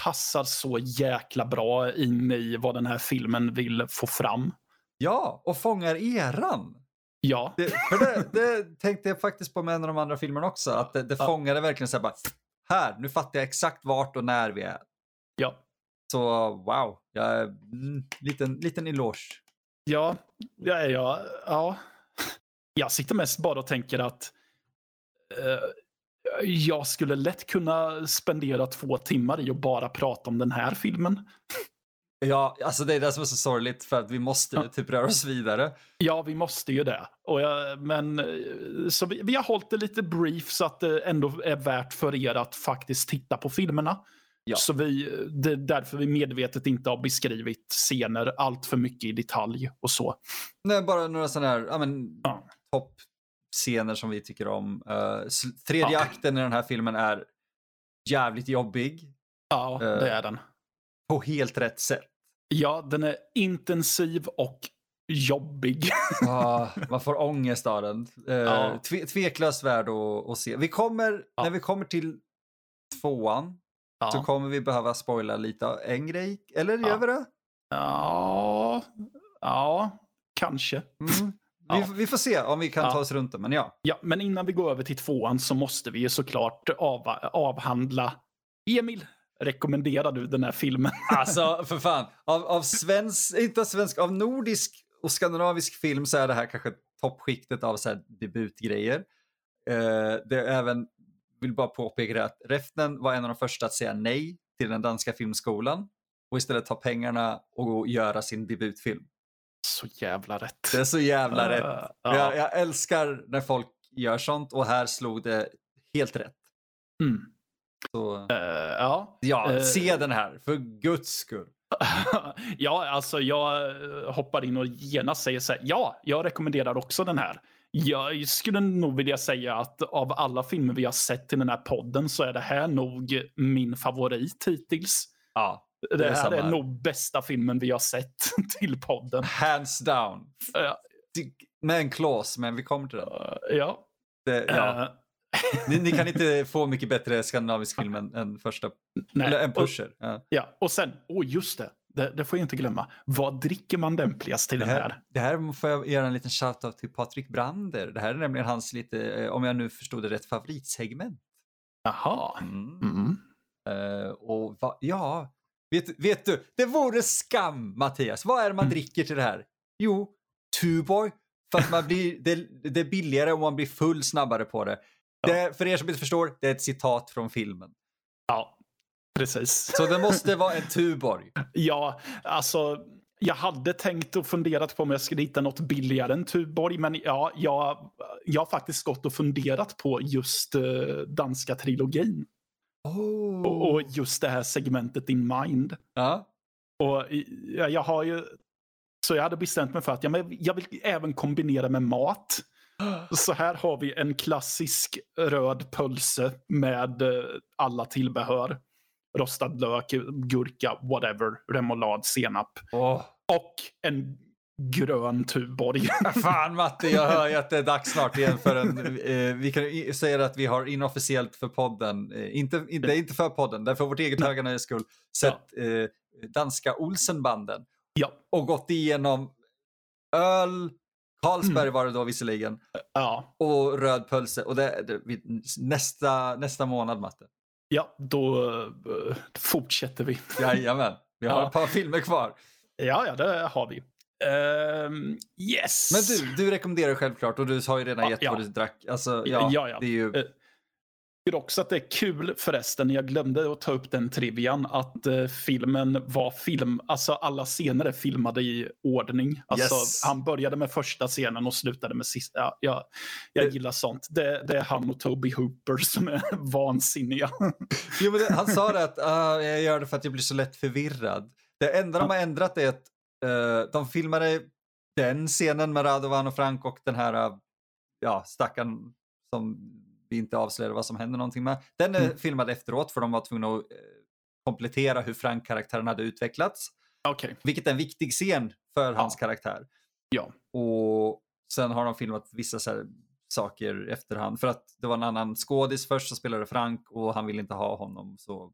passar så jäkla bra in i vad den här filmen vill få fram. Ja, och fångar eran. Ja, Det, för det, det tänkte jag faktiskt på med en av de andra filmerna också, att det, det Ja. fångade verkligen så här bara, här, nu fattar jag exakt vart och när vi är. ja, Så wow, jag är, mm, liten, liten eloge. ja, ja, ja, ja. Jag sitter mest bara och tänker att eh, jag skulle lätt kunna spendera två timmar i att bara prata om den här filmen. Ja, alltså det är det som är så sorgligt för att vi måste Ja. typ röra oss vidare. Ja, vi måste ju det. Och jag, men, eh, så vi, vi har hållit det lite brief så att det ändå är värt för er att faktiskt titta på filmerna. Ja. Så vi, det är därför vi medvetet inte har beskrivit scener allt för mycket i detalj och så. Nej, bara några sådana här ja, men, Ja. Toppscener som vi tycker om. Uh, tredje Ja. akten i den här filmen är jävligt jobbig Ja, Eh. det är den. på helt rätt sätt. Ja, den är intensiv och jobbig. Ah, man får ångest av den. Uh, Ja. tve, tveklöst värd att, att se. Vi kommer, Ja. när vi kommer till tvåan så Ja, kommer vi behöva spoila lite av en grej. Eller gör vi det? ja, ja kanske. Mm. Ja. Vi, vi får se om vi kan Ja. ta oss runt det, men ja. Ja, men innan vi går över till tvåan så måste vi ju såklart av, avhandla. Emil, rekommenderar du den här filmen? Alltså, för fan. Av, av svensk, inte av svensk, av nordisk och skandinavisk film så är det här kanske toppskiktet av så här debutgrejer. Eh, det är även, vill bara påpeka att Refnen var en av de första att säga nej till den danska filmskolan och istället ta pengarna och göra sin debutfilm. Så jävla rätt. Det är så jävla rätt. Uh, ja. Jag, jag älskar när folk gör sånt och här slog det helt rätt. Mm. Så, Eh, ja. ja, eh. se den här, för guds skull. ja, alltså jag eh, hoppar in och genast säger så här. Ja, jag rekommenderar också den här. Jag skulle nog vilja säga att av alla filmer vi har sett i den här podden så är det här nog min favorit hittills. Ja, Det, är här är här. nog bästa filmen vi har sett till podden. hands down. Ja. Med en klås, men vi kommer till den. Eh, ja. Det, ja. Eh, ni, ni kan inte få mycket bättre skandinavisk film än, än första, nej. eller en Och, pusher. Ja. ja. och sen, åh just det. det, det får jag inte glömma. Vad dricker man lämpligast till Det, den här, här? det här får jag göra en liten shoutout till Patrik Brander. Det här är nämligen hans lite, eh, om jag nu förstod det rätt, favoritsegment. Jaha. Mm. Mm. Eh, och va, ja, vet, vet du, det vore skam Mattias. Vad är det man Mm. dricker till det här? Jo, Tuborg. För att man blir, det, det är billigare och man blir full snabbare på det. Ja. det. För er som inte förstår, det är ett citat från filmen. Ja, precis. Så det måste vara en Tuborg. Ja, alltså. Jag hade tänkt och funderat på om jag skulle hitta något billigare än Tuborg, men ja, jag, jag har faktiskt gått och funderat på just eh, danska trilogin Oh. och, och just det här segmentet in mind. Ja. Och jag har ju, så jag hade bestämt mig för att ja, men jag vill även kombinera med mat. Så här har vi en klassisk röd pölse med eh, alla tillbehör. Rostad lök, gurka, whatever, remoulad, senap. Åh. Och en grön Tuborg. Fan Matte, jag hör ju att det är dags snart igen för en... Eh, vi kan säga att vi har inofficiellt för podden, eh, inte, inte, inte för podden, där för vårt eget höga nöjes skull, sett eh, danska Olsenbanden ja, och gått igenom öl, Carlsberg Mm. var det då visserligen, ja, och röd pölse. Och det, det, nästa, nästa månad Matte. ja, då eh, fortsätter vi. Jajamän, vi har Ja. ett par filmer kvar. Ja, ja, det har vi. Ehm, yes! Men du, du rekommenderar självklart och du har ju redan Ja, gett ja. vad du drack. Alltså, ja, Ja, ja. det är ju... Eh, tycker också att det är kul förresten, jag glömde att ta upp den trivian, att eh, filmen var film, alltså alla scener är filmade i ordning. Alltså, Yes. Han började med första scenen och slutade med sista. Ja, ja, jag Det- gillar sånt. Det, det är han och Toby Hooper som är vansinniga. Jo, det, han sa det att ah, jag gör det för att jag blir så lätt förvirrad. Det enda de har ändrat är att eh, de filmade den scenen med Radovan och Frank och den här uh, ja, stackaren som vi inte avslöjade vad som hände någonting med. Den är Mm. filmad efteråt för de var tvungna att eh, komplettera hur Frank-karaktären hade utvecklats. Okej, Vilket är en viktig scen för Ja. hans karaktär. ja. Och sen har de filmat vissa så saker efterhand. För att det var en annan skådis först som spelade Frank och han ville inte ha honom. Så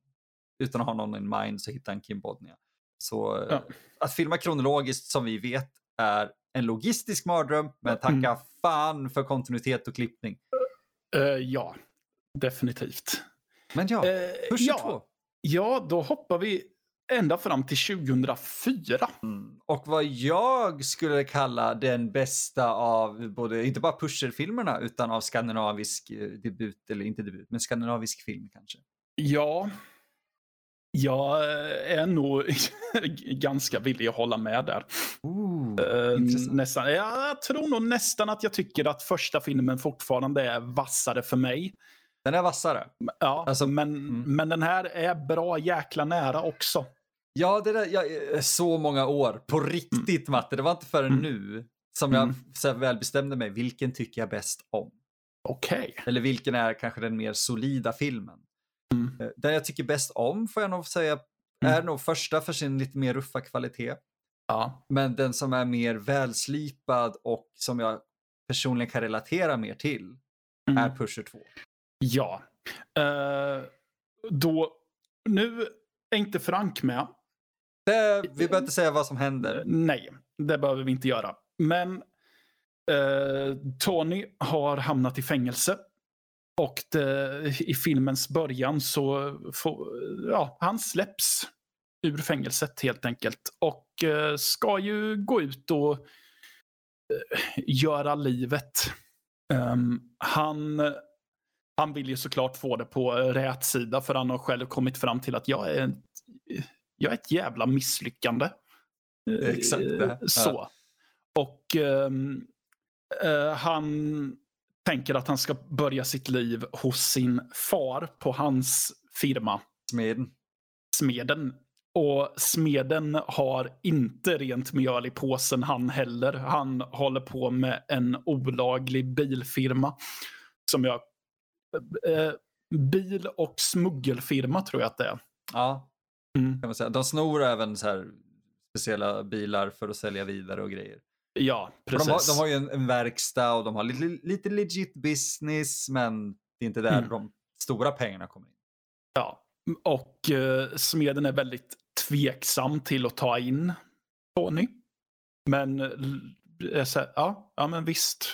utan att ha någon in mind så hittade han Kim Bodnia. Så Ja. att filma kronologiskt som vi vet är en logistisk mardröm. Men tacka Mm. fan för kontinuitet och klippning. Eh, ja, definitivt. Men ja, Eh, Pusher ja, 2. ja, då hoppar vi ända fram till 2004. Mm. Och vad jag skulle kalla den bästa av både, inte bara Pusher-filmerna utan av skandinavisk eh, debut, eller inte debut, men skandinavisk film kanske. Ja, jag är nog ganska villig att hålla med där. Ooh, Eh, intressant. nästan, ja, jag tror nog nästan att jag tycker att första filmen fortfarande är vassare för mig. Den är vassare. Ja, Alltså, men, mm. men den här är bra jäkla nära också. Ja, det där, jag, eh, så många år. På riktigt Matte, det var inte förrän Mm. nu som jag Mm. väl bestämde mig. Vilken tycker jag bäst om? Okej. Eller vilken är kanske den mer solida filmen? Mm. Eh, Den jag tycker bäst om får jag nog säga Mm. är nog första för sin lite mer ruffa kvalitet. Ja. Men den som är mer välslipad och som jag personligen kan relatera mer till Mm. är Pusher 2. Ja. Eh, då, nu är inte Frank med. Det, vi behöver inte säga vad som händer. Nej, det behöver vi inte göra. Men eh, Tony har hamnat i fängelse. Och det, i filmens början så får, ja, han släpps ur fängelset helt enkelt. Och eh, ska ju gå ut och eh, göra livet. Ehm, han, han vill ju såklart få det på rätt sida för han har själv kommit fram till att jag är, jag är ett jävla misslyckande. Eh, Exakt det. Ja. Så. Och ehm, eh, han tänker att han ska börja sitt liv hos sin far på hans firma, Smeden. Smeden. Och Smeden har inte rent mjöl i påsen han heller. Han håller på med en olaglig bilfirma. Som jag... Eh, bil och smuggelfirma tror jag att det är. Ja, Mm. kan man säga. De snor även så här speciella bilar för att sälja vidare och grejer. Ja, precis. De har, de har ju en, en verkstad och de har lite, lite legit business, men det är inte där Mm. de stora pengarna kommer in. Ja, och eh, smeden är väldigt tveksam till att ta in Tony. Men eh, här, ja, ja, men visst.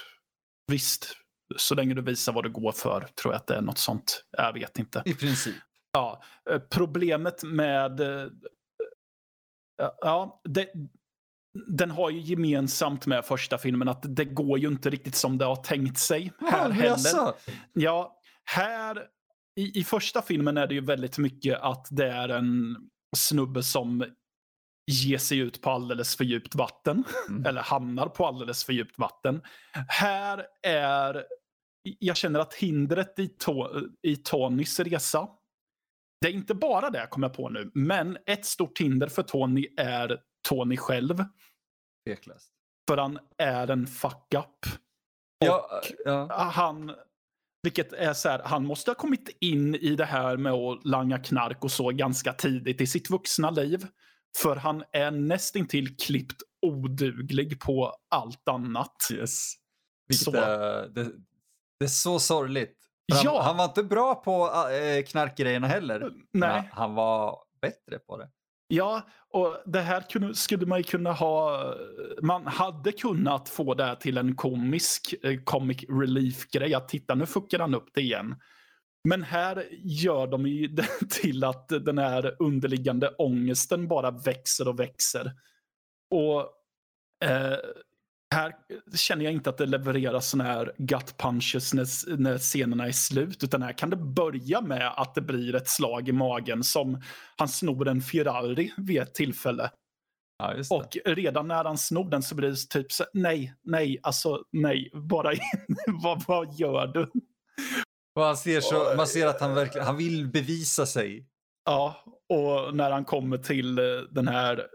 Visst. Så länge du visar vad du går för tror jag att det är något sånt. Jag vet inte. I princip. Ja, eh, problemet med... eh, Ja, det, den har ju gemensamt med första filmen att det går ju inte riktigt som det har tänkt sig. Här heller. jaså? Ja, här i, i första filmen är det ju väldigt mycket att det är en snubbe som ger sig ut på alldeles för djupt vatten. Mm. Eller hamnar på alldeles för djupt vatten. Här är, jag känner att hindret i, to, i Tonys resa, det är inte bara det kommer jag på nu, men ett stort hinder för Tony är Tony själv. Tveklöst. För han är en fuck up. Ja, ja. han, vilket är så här, han måste ha kommit in i det här med att langa knark och så ganska tidigt i sitt vuxna liv. För han är nästintill klippt oduglig på allt annat. Yes. Vilket är, det, det, är så sorgligt. Han, ja. han var inte bra på äh, knarkgrejerna heller. Nej. Han, han var bättre på det. Ja, och det här kunde, skulle man ju kunna ha. Man hade kunnat få det här till en komisk eh, comic relief-grej. Att titta, nu fuckar han upp det igen. Men här gör de ju det till att den här underliggande ångesten bara växer och växer. Och eh, här känner jag inte att det levereras såna här gut punches när, när scenerna är slut. Utan här kan det börja med att det blir ett slag i magen som han snor en Ferrari vid ett tillfälle. Ja, och redan när han snor den så blir det typ så, nej, nej, alltså nej, bara in. vad, vad gör du? Och han ser så, man ser att han verkligen han vill bevisa sig. Ja, och när han kommer till eh, den här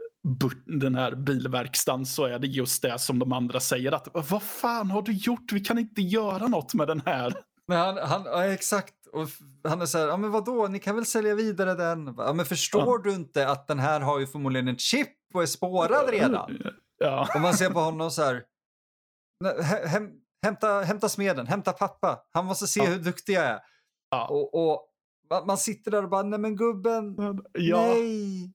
den här bilverkstan så är det just det som de andra säger att vad fan har du gjort? Vi kan inte göra något med den här. Men han, han ja, exakt. Och han är så här, ja men vadå, ni kan väl sälja vidare den? Ja men förstår ja. du inte att den här har ju förmodligen en chip och är spårad redan? Ja. Och man ser på honom så här, häm, hämta, hämta smeden, hämta pappa, han måste se ja. hur duktig jag är. Ja. Och, och man sitter där och bara, nej men gubben, ja. nej.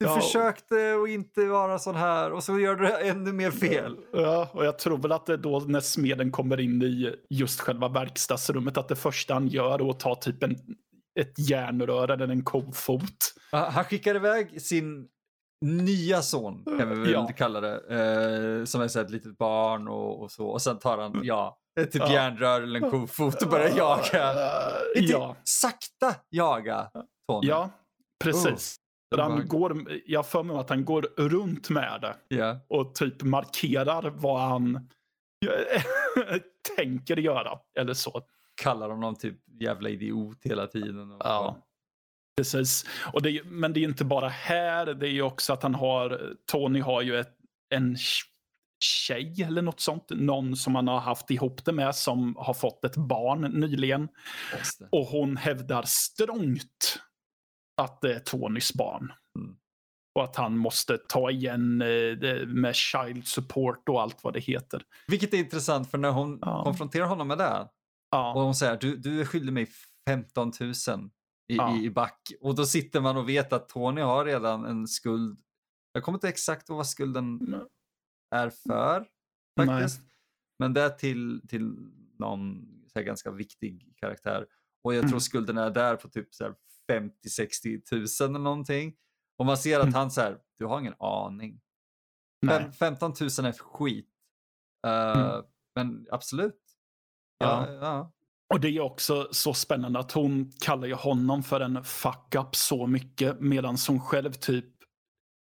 Du ja. försökte att inte vara sån här och så gör du ännu mer fel. Ja, och jag tror väl att det är då när smeden kommer in i just själva verkstadsrummet att det första han gör är att ta typ en, ett järnrör eller en kofot. Han skickar iväg sin nya son, kan vi väl ja. kalla det, eh, som är så ett litet barn och, och, så. Och sen tar han, ja, ett typ ja. järnrör eller en kofot och börjar jaga. ja. Sakta jaga Tony. Ja, precis. Uh. Han går, jag för mig att han går runt med det yeah. och typ markerar vad han tänker göra. Eller så. Kallar honom typ jävla idiot hela tiden. Och, ja. Precis. Och det, men det är inte bara här. Det är ju också att han har, Tony har ju ett, en tjej eller något sånt. Någon som han har haft ihop det med som har fått ett barn nyligen. Och hon hävdar strångt att det är Tonys barn. Mm. Och att han måste ta igen eh, med child support och allt vad det heter. Vilket är intressant för när hon ja. konfronterar honom med det. Ja. Och hon säger du, du är skyldig mig 15 000 i, ja. i, back. Och då sitter man och vet att Tony har redan en skuld. Jag kommer inte exakt ihåg vad skulden Nej. är för. faktiskt. Nej. Men det är till, till någon här, ganska viktig karaktär. Och jag tror mm. skulden är där på typ 50-60 tusen eller någonting. Och man ser att mm. han så du har ingen aning. Nej. 15 000 är skit. Uh, mm. Men absolut. Ja, ja. ja. Och det är också så spännande att hon kallar ju honom för en fuck up så mycket medan hon själv typ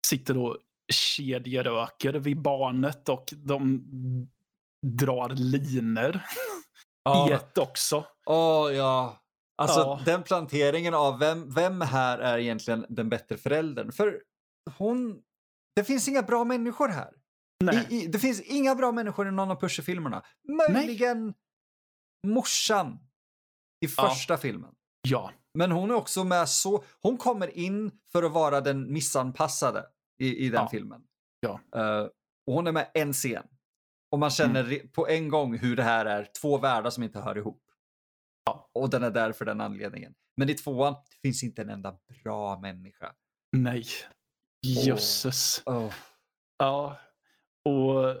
sitter och kedjeröker vid barnet och de drar liner i ett också. Åh oh, ja. Alltså ja. den planteringen av vem, vem här är egentligen den bättre föräldern? För hon, det finns inga bra människor här. I, i, det finns inga bra människor i någon av Pusher-filmerna. Möjligen Nej morsan i första ja. filmen. Ja. Men hon är också med så, hon kommer in för att vara den missanpassade i, i den ja. filmen. Ja. Uh, och hon är med en scen. Och man känner mm. på en gång hur det här är två världar som inte hör ihop. Och den är där för den anledningen. Men i tvåan, det finns inte en enda bra människa. Nej. Jösses. Oh. Oh. Ja. Och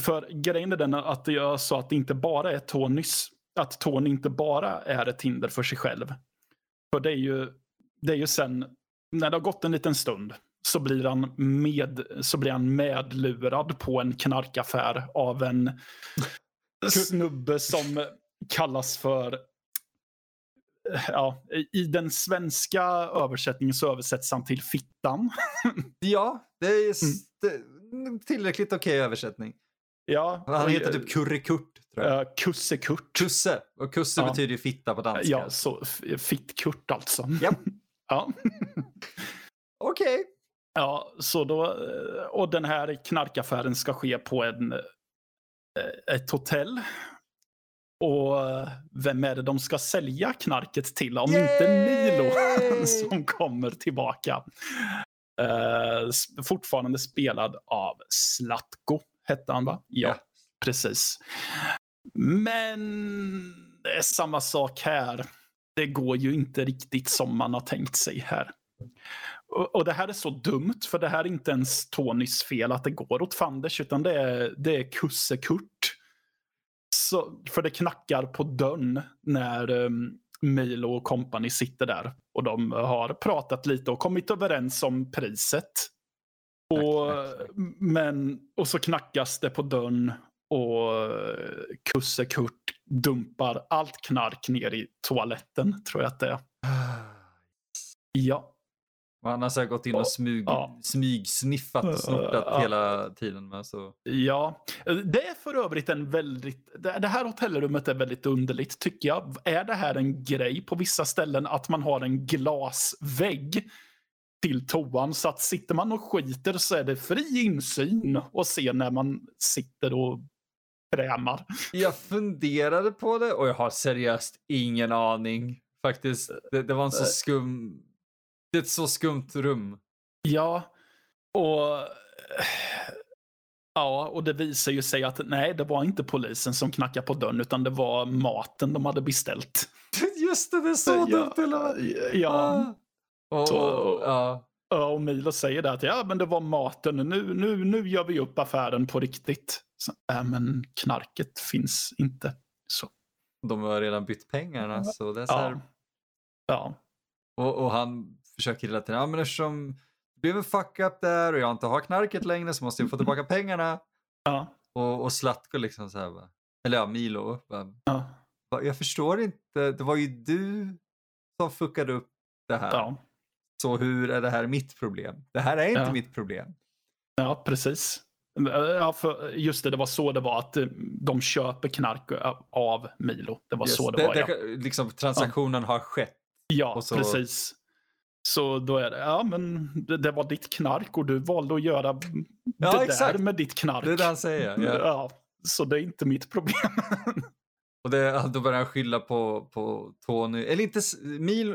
för grejen är den att jag sa att det inte bara är Tonys, att Tony inte bara är ett hinder för sig själv. För det är ju, det är ju sen, när det har gått en liten stund, så blir han, med, så blir han medlurad på en knarkaffär av en snubbe som kallas för Ja, I den svenska översättningen så översätts han till Fittan. ja, det är mm. tillräckligt okej okay översättning. Ja. Han heter typ Kurre-Kurt. Uh, Kusse-Kurt. Kusse. Och kusse ja. betyder ju fitta på danska. Ja, så Fitt-Kurt alltså. Ja. ja. Okej. Okay. Ja, så då, och den här knarkaffären ska ske på en, eh, ett hotell. Och eh, vem är det de ska sälja knarket till om Yay! inte Milo som kommer tillbaka? Uh, fortfarande spelad av Slatko, hette han va? Ja, Ja. precis. Men det är samma sak här. Det går ju inte riktigt som man har tänkt sig här. Och, och det här är så dumt, för det här är inte ens Tonys fel att det går åt fanders, utan det är, det är Kusse Kurt. Så, för det knackar på dörren när um, Milo och kompani sitter där. Och de har pratat lite och kommit överens om priset. Och, Tack, tack. Men, och så knackas det på dörren och eh, Kusse Kurt dumpar allt knark ner i toaletten, tror jag att det är. Ja, Och han har säkert gått in och smyg, Ja. smygsniffat och snortat Ja. hela tiden. Men så. Ja, det är för övrigt en väldigt... Det det här hotellrummet är väldigt underligt tycker jag. Är det här en grej på vissa ställen att man har en glasvägg till toan så att sitter man och skiter så är det fri insyn och se när man sitter och krämar. Jag funderade på det och jag har seriöst ingen aning. Faktiskt, det, det var en så skum... Det är ett så skumt rum. Ja, och... Ja, och det visar ju sig att nej, det var inte polisen som knackade på dörren utan det var maten de hade beställt. Just det, det är så Ja, dumt. Eller? Ja, Ah. Och, Så- ja. Ja, och Milo säger det att ja, men det var maten. Nu, nu, nu gör vi upp affären på riktigt. Så, äh, men knarket finns inte. Så, De har redan bytt pengarna. Så det är så här. ja. Ja, Och, och han försöker hela tiden, ja men eftersom det blev en fuck up där och jag inte har knarket längre så måste jag få tillbaka pengarna. ja, Och, och Zlatko liksom så här, eller ja, Milo. Va? ja. Jag förstår inte, det var ju du som fuckade upp det här. ja. Så hur är det här mitt problem? Det här är inte Ja. mitt problem. ja precis. Ja, för just det, det var så det var att eh, de köper knark eh, av Milo. Det var Yes, så det, var, ja. liksom, transaktionen har skett. Ja, så- precis. Så då är det, ja men det, det var ditt knark och du valde att göra Ja, det exakt. där med ditt knark. Det är det han säger. Ja. Ja, så det är inte mitt problem. Och det, då börjar han skylla på, på Tony. Eller inte, s-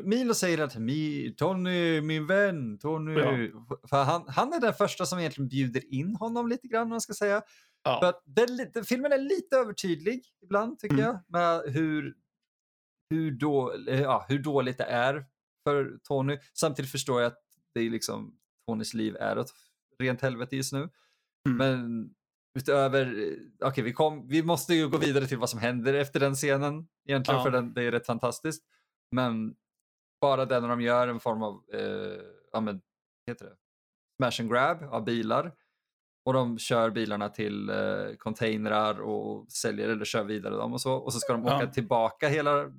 Milo, säger att Mi, Tony, min vän, Tony. För han, han är den första som egentligen bjuder in honom lite grann, om man ska säga. För ja, att den, lite- filmen är lite övertydlig ibland, tycker Mm. jag. Med hur, hur, då, ja, hur dåligt det är för Tony. Samtidigt förstår jag att det är liksom, Tonys liv är ett rent helvete just nu. Mm. Men utöver, eh, okej vi, kom, vi måste ju gå vidare till vad som händer efter den scenen egentligen Ja. för den, det är rätt fantastiskt. Men bara det när de gör en form av, eh, ja men, heter det? Smash and grab av bilar. Och de kör bilarna till eh, containrar och säljer eller kör vidare dem och så. Och så ska de Ja. åka tillbaka hela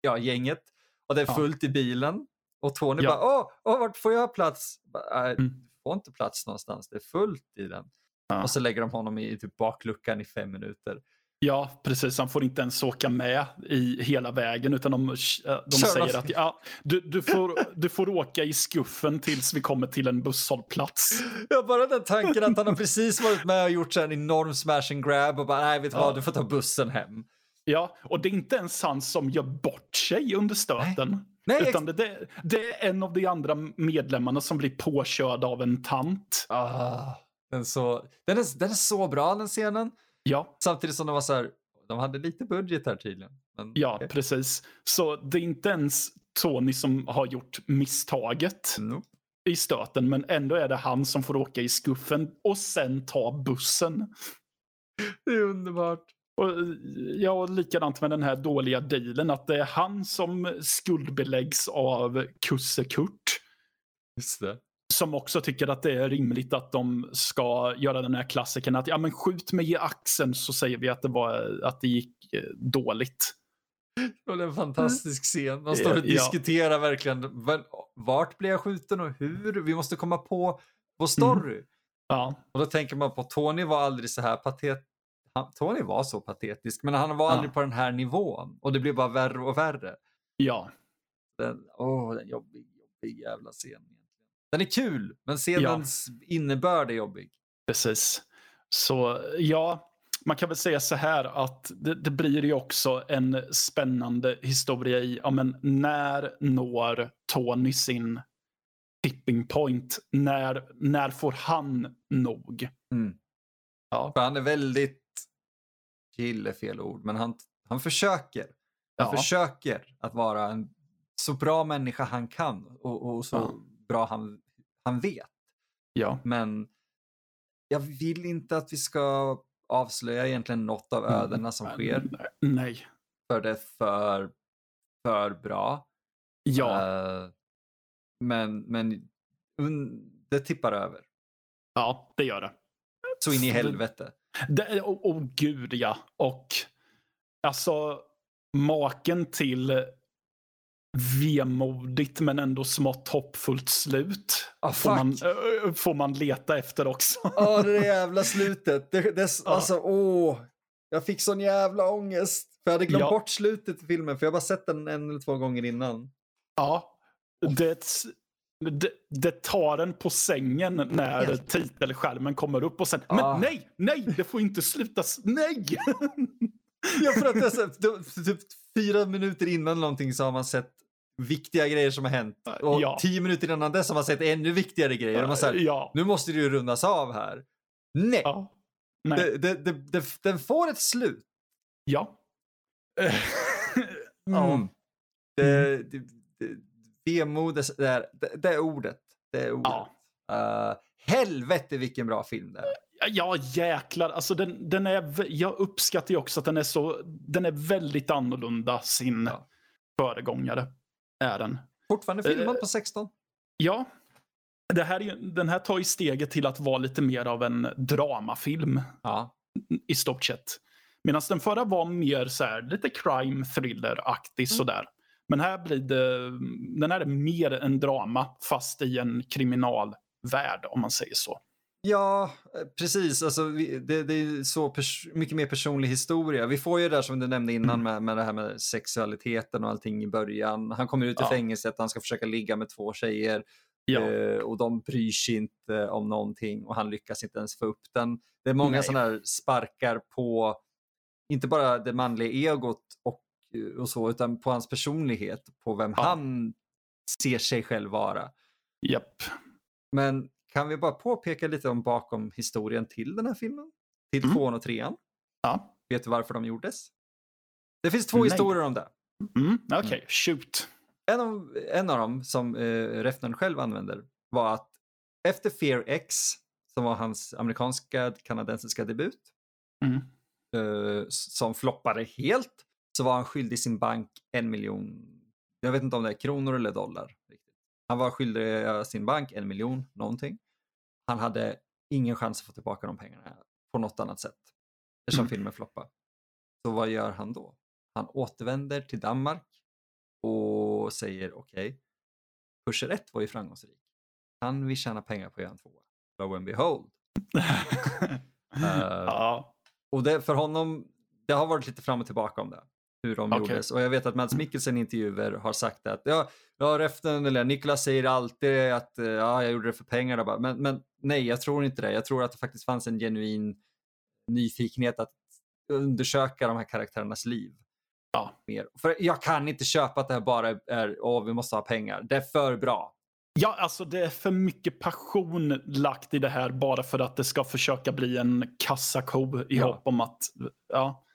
ja, gänget. Och det är fullt i bilen. Och Tony Ja. bara, åh, åh, vart får jag plats? Bara, "Nej, Mm. Du får inte plats någonstans, det är fullt i den. Ja. Och så lägger de honom i typ bakluckan i fem minuter. ja, precis. Han får inte ens åka med i hela vägen utan de, de Kör säger de- att ja, du, du, får, du får åka i skuffen tills vi kommer till en busshållplats. Ja, bara den tanken att han har precis varit med och gjort en enorm smash and grab och bara, nej vet du Ja. vad, du får ta bussen hem. Ja, och det är inte ens han som gör bort sig under stöten. Nej, Utan det, det, det är en av de andra medlemmarna som blir påkörd av en tant. Ah, den, så, den, är, den är så bra den scenen. Ja, Samtidigt som de var så här, de hade lite budget här tydligen. Men, ja, okej. precis. Så det är inte ens Tony som har gjort misstaget Nope. i stöten, men ändå är det han som får åka i skuffen och sen ta bussen. Det är underbart. Och, ja, och likadant med den här dåliga dealen, att det är han som skuldbeläggs av Kusse Kurt. Just det. som också tycker att det är rimligt att de ska göra den här klassikern att ja men skjut mig i axeln så säger vi att det, var, att det gick eh, dåligt. Det är en fantastisk scen. Man står och Ja. diskuterar verkligen, "Va- vart blir jag skjuten och hur? Vi måste komma på vår story. Ja, Och då tänker man på Tony var aldrig så här patet. Han, Tony var så patetisk, men han var Ja. aldrig på den här nivån. Och det blev bara värre och värre. ja, Den, åh, den jobbig, jobbig jävla scen. egentligen. Den är kul, men scenens innebörd är jobbig. precis. Så ja, man kan väl säga så här att det, det blir ju också en spännande historia i, ja men när når Tony sin tipping point? När, när får han nog? Mm. Ja. För han är väldigt, chill är fel ord, men han, han försöker. Han ja. försöker att vara en så bra människa han kan och, och så ja. bra han, han vet. Ja. Men jag vill inte att vi ska avslöja egentligen något av mm. ödena som sker. Nej. För det är för, för bra. Ja. Uh, men, men det tippar över. Ja, det gör det. Så in i helvete. Det, oh, oh, gud ja. Och alltså maken till vemodigt men ändå smått hoppfullt slut. Oh, får, man, äh, får man leta efter också. Ja, oh, det jävla slutet. Det, det, ja. Alltså, åh. Jag fick sån jävla ångest. För jag hade glömt ja. bort slutet i filmen, för jag har bara sett den en eller två gånger innan. Ja, det, det, det tar en på sängen när titelskärmen kommer upp och sen, ah. men nej, nej, det får inte slutas, nej! ja, för att är typ fyra minuter innan någonting så har man sett viktiga grejer som har hänt. Och ja. tio minuter innan dess har man sett ännu viktigare grejer. Och man säger, ja. Nu måste det ju rundas av här. Nej! Ja. Nej. Det, det, det, det, den får ett slut. Ja. mm. Det, det, Vemod, det, är, det, är ordet. Det är ordet. Ja. Uh, helvete vilken bra film det är. Ja, jäklar. Alltså den, den är, jag uppskattar ju också att den är så, den är väldigt annorlunda sin ja. föregångare. Är den. Fortfarande filmad uh, på 16. Ja. Det här är, den här tar ju steget till att vara lite mer av en dramafilm. Ja. I stort sett. Medan den förra var mer så här, lite crime thriller-aktig mm. sådär. Men här blir det, den här är mer en drama fast i en kriminalvärld om man säger så. Ja, eh, precis. Alltså, det, det är så mycket mer personlig historia. Vi får ju det där som du nämnde innan mm. med, med det här med sexualiteten och allting i början. Han kommer ut i ja. fängelset, han ska försöka ligga med två tjejer ja. eh, och de bryr sig inte om någonting och han lyckas inte ens få upp den. Det är många sådana här sparkar på, inte bara det manliga egot och och så, utan på hans personlighet, på vem ja. han ser sig själv vara. Japp. Men kan vi bara påpeka lite om bakom historien till den här filmen? Till mm. tvåan och trean? Ja. Vet du varför de gjordes? Det finns två Nej. historier om det. Mm. Okej, okay. mm. shoot. En av, en av dem som eh, Refnen själv använder var att efter Fear X, som var hans amerikanska kanadensiska debut, mm. eh, som floppade helt, så var han skyldig sin bank en miljon, jag vet inte om det är kronor eller dollar. Han var skyldig sin bank en miljon någonting. Han hade ingen chans att få tillbaka de pengarna på något annat sätt eftersom mm. filmen floppade. Så vad gör han då? Han återvänder till Danmark och säger okej, okay, Pusher 1 var ju framgångsrik. Kan vi tjäna pengar på att göra en tvåa? Lo and behold. uh, ja. Och det, för honom, det har varit lite fram och tillbaka om det hur de okay. gjordes. Och jag vet att Mads Mikkelsen i intervjuer har sagt att ja, ja Reften, eller Niklas säger alltid att eh, ja, jag gjorde det för pengar. Men, men nej, jag tror inte det. Jag tror att det faktiskt fanns en genuin nyfikenhet att undersöka de här karaktärernas liv. Ja. Mer. För jag kan inte köpa att det här bara är, åh, vi måste ha pengar. Det är för bra. Ja, alltså det är för mycket passion lagt i det här bara för att det ska försöka bli en kassako i ja. hopp om att, ja.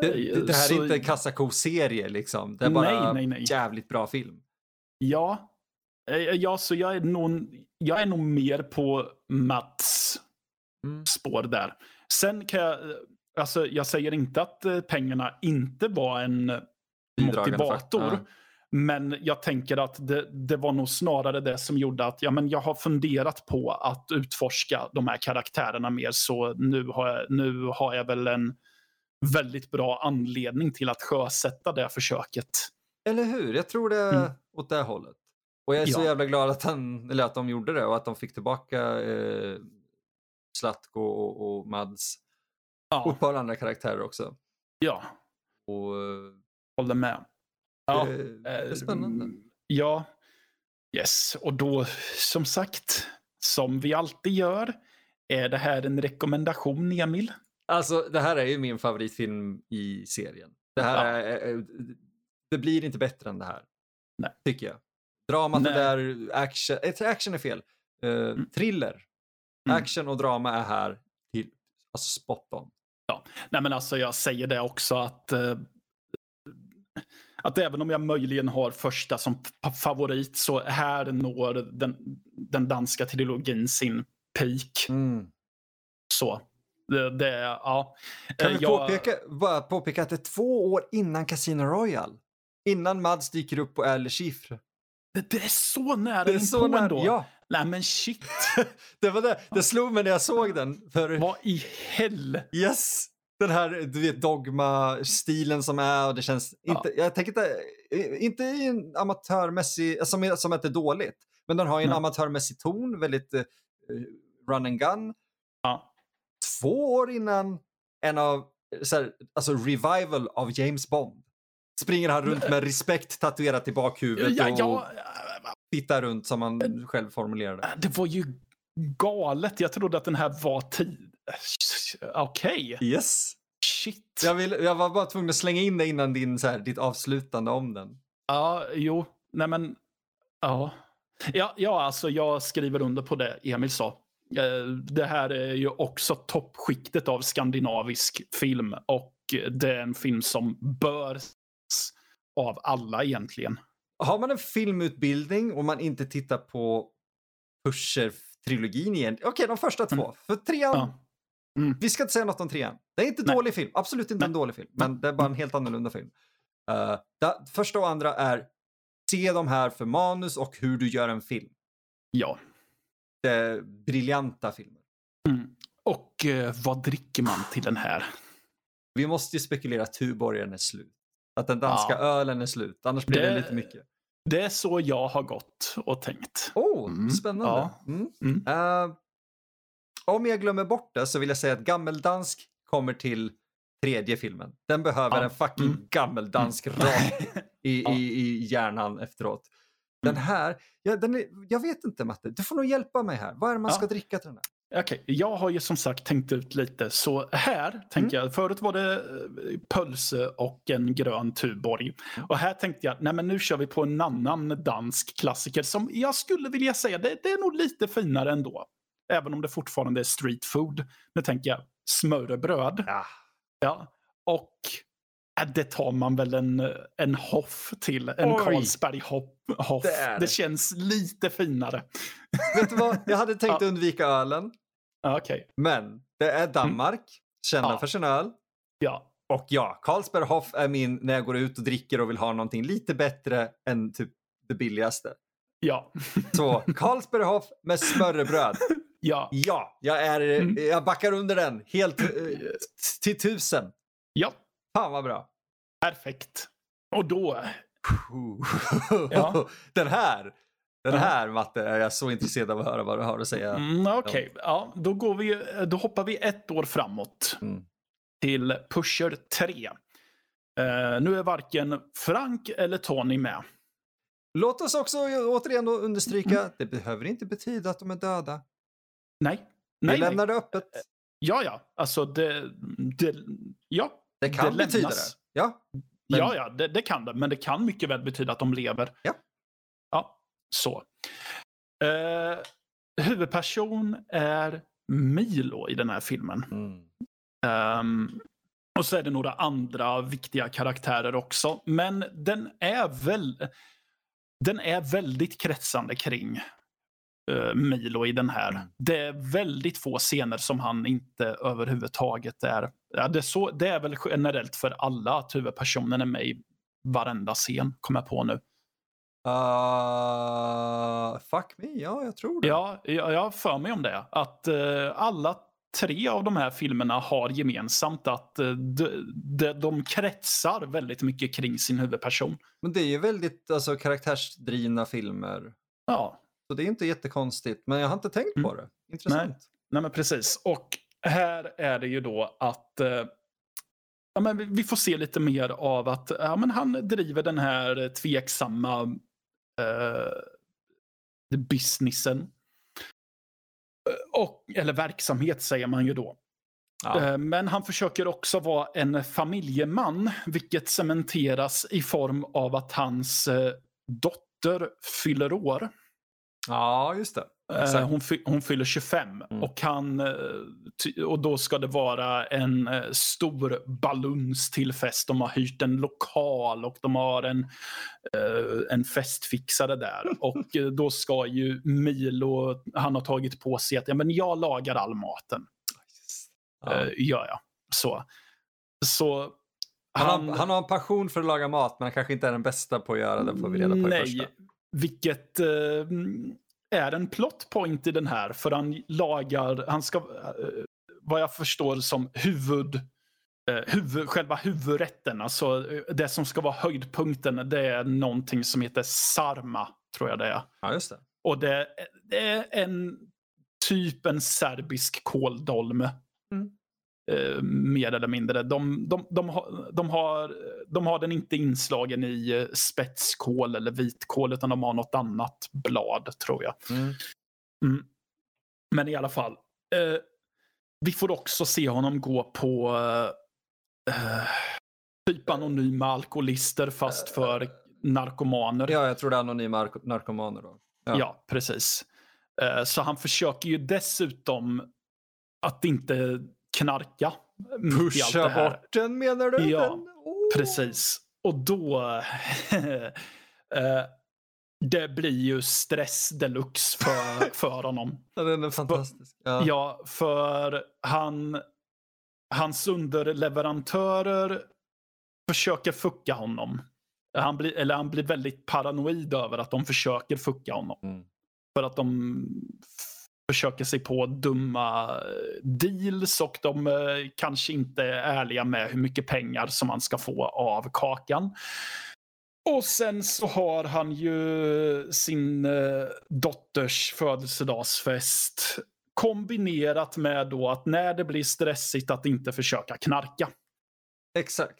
Det, det, här så... är inte en kassako-serie liksom. Det är bara nej, nej, nej. jävligt bra film. Ja. Eh, ja, så jag är nog, jag är nog mer på Mats mm. spår där. Sen kan jag, alltså jag säger inte att eh, pengarna inte var en motivator. Ja. Men jag tänker att det, det, var nog snarare det som gjorde att ja, men jag har funderat på att utforska de här karaktärerna mer. Så nu har jag, nu har jag väl en väldigt bra anledning till att sjösätta det försöket. Eller hur? Jag tror det är mm. åt det hållet. Och jag är ja. så jävla glad att, han, eller att de gjorde det och att de fick tillbaka eh, Zlatko och, och Mads. Ja. Och ett par andra karaktärer också. Ja. Och, eh, Håller med. Ja. Det, det är spännande. Ja. Yes, och då som sagt, som vi alltid gör, är det här en rekommendation, Emil? Alltså, det här är ju min favoritfilm i serien. Det här Ja. är, det blir inte bättre än det här. Nej. Tycker jag. Dramat Nej. är där, action, eh, action är fel. Uh, Thriller. Mm. Action och drama är här till, alltså spot on. Nej men alltså jag säger det också att eh, att även om jag möjligen har första som favorit så här når den, den danska trilogin sin peak. Så. Det, det ja. Kan Eh, vi jag- påpeka, bara påpeka att det är två år innan Casino Royale. Innan Mads dyker upp på Al Chiffre. Det, det är så nära Det är så nära. ändå. Ja, Nej men shit. det var det. Det slog mig när jag såg den. För Vad i hell? Yes! Den här du vet, dogma-stilen som är och det känns inte, jag tänker inte, inte i en amatörmässig, som, som inte är dåligt, men den har ju en Nej. amatörmässig ton, väldigt eh, run and gun. Två år innan en av, så här, alltså revival av James Bond. Springer han runt med respekt tatuerat i bakhuvudet Ja, och ja, tittar runt som han själv formulerade. det var ju galet. Jag trodde att den här var tid. Okej. Yes! Shit. Jag, vill, jag var bara tvungen att slänga in det innan din, så här, ditt avslutande om den. Ja, jo, nej men, ja. Ja, ja, alltså jag skriver under på det Emil sa. Eh, Det här är ju också toppskiktet av skandinavisk film och det är en film som bör av alla egentligen. Har man en filmutbildning och man inte tittar på Pusher-trilogin igen. Okej, de första två. Mm. För trean, Ja. Mm. vi ska inte säga något om trean. Det är inte en Nej. dålig film, absolut inte en Nej. dålig film. Men det är bara en helt annorlunda film. Uh, da, första och andra är se de här för manus och hur du gör en film. Ja. Briljanta filmer. Mm. Och eh, vad dricker man till den här? Vi måste ju spekulera att Tuborgen är slut. Att den danska Ja. ölen är slut, annars blir det, Det- lite mycket. Det är så jag har gått och tänkt. Oh, Mm, spännande. ja. Mm. Mm. Eh, om jag glömmer bort det så vill jag säga att gammeldansk kommer till tredje filmen. Den behöver Ja, en fucking mm. gammeldansk rak i, Ja. i, i hjärnan efteråt. Den Mm. här, ja, den är, jag vet inte Matte, du får nog hjälpa mig här. Vad är det man Ja. ska dricka till den här? Okej, jag har ju som sagt tänkt ut lite. Så här tänker jag, förut var det eh, pölse och en grön Tuborg. Och här tänkte jag, nej men nu kör vi på en annan dansk klassiker som jag skulle vilja säga, det, det är nog lite finare ändå. Även om det fortfarande är street food. Nu tänker jag smörrebröd. Ja. Ja. Och det tar man väl en, en hoff till. En Oj. Carlsberg hopp, hoff. Det Det, känns lite finare. Vet du vad, jag hade tänkt Ja. undvika ölen, Okej, men det är Danmark, kända Ja. för sin öl. ja. Och ja, Carlsberg Hoff är min när jag går ut och dricker och vill ha någonting lite bättre än typ det billigaste. Ja. Så Carlsberg Hoff med smörrebröd. ja. Ja, jag, är, Mm. jag backar under den helt eh, till tusen. Ja. Fan vad bra. Perfekt. Och då, Ja. Den här, den här Matte är jag så intresserad av att höra vad du har att säga. mm, okej, ja, då, går vi, då hoppar vi ett år framåt Mm. till Pusher 3. Eh, nu är varken Frank eller Tony med. Låt oss också återigen understryka, Mm. det behöver inte betyda att de är döda. Nej. Vi Nej, nej. lämnar det öppet. Ja, ja. Alltså det... det ja. Det kan det betyda lämnas. det. Ja. Men- Ja, ja, det, det kan det. Men det kan mycket väl betyda att de lever. Ja. Ja, så. Eh, huvudperson är Milo i den här filmen. Mm. Ehm, och så är det några andra viktiga karaktärer också. Men den är väl... Den är väldigt kretsande kring Milo i den här. Mm. Det är väldigt få scener som han inte överhuvudtaget är. Ja, det, är så, det är väl generellt för alla att huvudpersonen är med i varenda scen, kommer jag på nu. Uh, fuck me, ja jag tror det. Ja, jag, jag för mig om det. Att eh, alla tre av de här filmerna har gemensamt att eh, de, de, de kretsar väldigt mycket kring sin huvudperson. Men det är ju väldigt alltså, karaktärsdrivna filmer. Ja, Så det är inte jättekonstigt. Men jag har inte tänkt på Mm. det. Intressant. nej men precis. Och här är det ju då att eh, ja, men vi- får se lite mer av att ja, men han driver den här tveksamma eh, businessen. Och, eller verksamhet säger man ju då. Ja. Eh, men han försöker också vara en familjeman, vilket cementeras i form av att hans eh, dotter fyller år. Ja, just det. Uh, hon, hon, fyller 25 mm. och, han, uh, och då ska det vara en uh, stor baluns till fest. De har hyrt en lokal och de har en, en festfixare där. Och då ska ju Milo, han har tagit på sig att ja, men jag lagar all maten. Ja. gör jag. Så. Så han, han, har, han har en passion för att laga mat men han kanske inte är den bästa på att göra det får vi reda på nej, i första. Vilket är en plot point i den här. För han lagar, han ska, eh, vad jag förstår som huvud, eh, huvud, själva huvudrätten, alltså eh, det som ska vara höjdpunkten, det är någonting som heter sarma, tror jag det är. Ja, just det. Och det, det är en typ en serbisk kåldolme. Mm. Eh, mer eller mindre. De, de, de, har, de, har, de har den inte inslagen i eh, spetskål eller vitkål utan de har något annat blad tror jag. Mm. Mm. Men i alla fall. Eh, vi får också se honom gå på eh, typ anonyma alkoholister fast för narkomaner. Ja, jag tror det är anonyma narkomaner. Då. Ja. ja, precis. Eh, så han försöker ju dessutom att inte knarka. Pusha bort den menar du? Ja, oh. precis. Och då... eh, det blir ju stress deluxe för, för honom. Ja, den är fantastisk. Ja. ja, för han, hans underleverantörer försöker fucka honom. Han blir, eller han blir väldigt paranoid över att de försöker fucka honom. Mm. För att de försöker sig på dumma eh, deals och de eh, kanske inte är ärliga med hur mycket pengar som man ska få av kakan. Och sen så har han ju sin eh, dotters födelsedagsfest kombinerat med då att när det blir stressigt att inte försöka knarka. Exakt.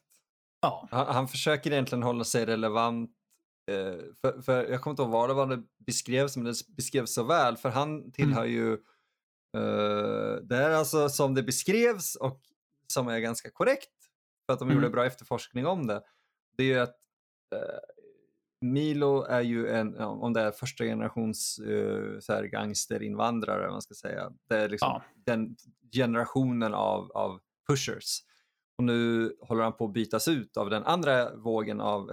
Ja. Han, han försöker egentligen hålla sig relevant Eh, för, för, jag kommer inte ihåg vad det var det beskrevs, men det beskrevs så väl. För han tillhör mm. ju, uh, det är alltså som det beskrevs och som är ganska korrekt, för att de mm. gjorde bra efterforskning om det. Det är ju att uh, Milo är ju en, om det är första generations uh, så här gangsterinvandrare, man ska säga. Det är liksom ja. den generationen av, av pushers. Och nu håller han på att bytas ut av den andra vågen av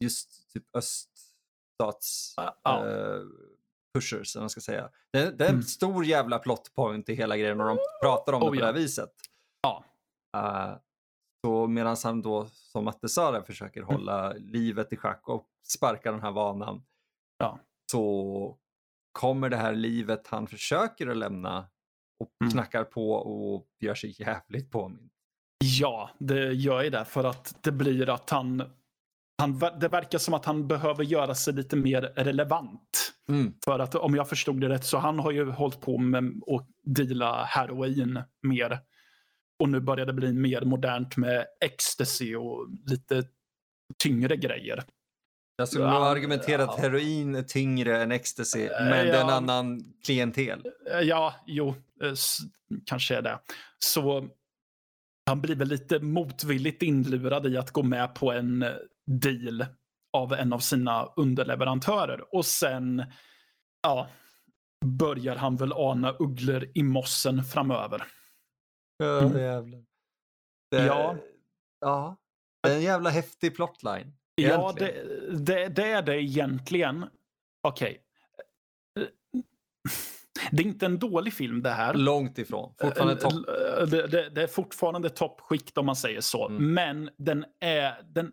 just typ öststats ja. uh, pushers, eller man ska säga. Det, det är en mm. stor jävla plot point i hela grejen och de pratar om oh, det på ja. det här viset. Ja. Uh, så medan han då, som Matte sa, försöker mm. hålla livet i schack och sparka den här vanan, ja. så kommer det här livet han försöker att lämna och mm. knackar på och gör sig jävligt påminn. Ja, det gör ju det för att det blir att han han, det verkar som att han behöver göra sig lite mer relevant. Mm. För att om jag förstod det rätt så han har ju hållit på med att deala heroin mer. Och nu börjar det bli mer modernt med ecstasy och lite tyngre grejer. Jag skulle nog argumentera att heroin är tyngre än ecstasy, eh, men ja, det är en annan klientel. Eh, ja, jo, eh, kanske är det. Så han blir väl lite motvilligt inlurad i att gå med på en deal av en av sina underleverantörer. Och sen ja, börjar han väl ana ugglor i mossen framöver. Ja, mm. jävlar. Det, ja. ja. Det är en jävla häftig plotline. Egentligen. Ja, det, det, det, är det egentligen. Okej. Okay. Det är inte en dålig film det här. Långt ifrån. Fortfarande topp. Det, det, det, är fortfarande toppskikt om man säger så. Mm. Men den är... Den,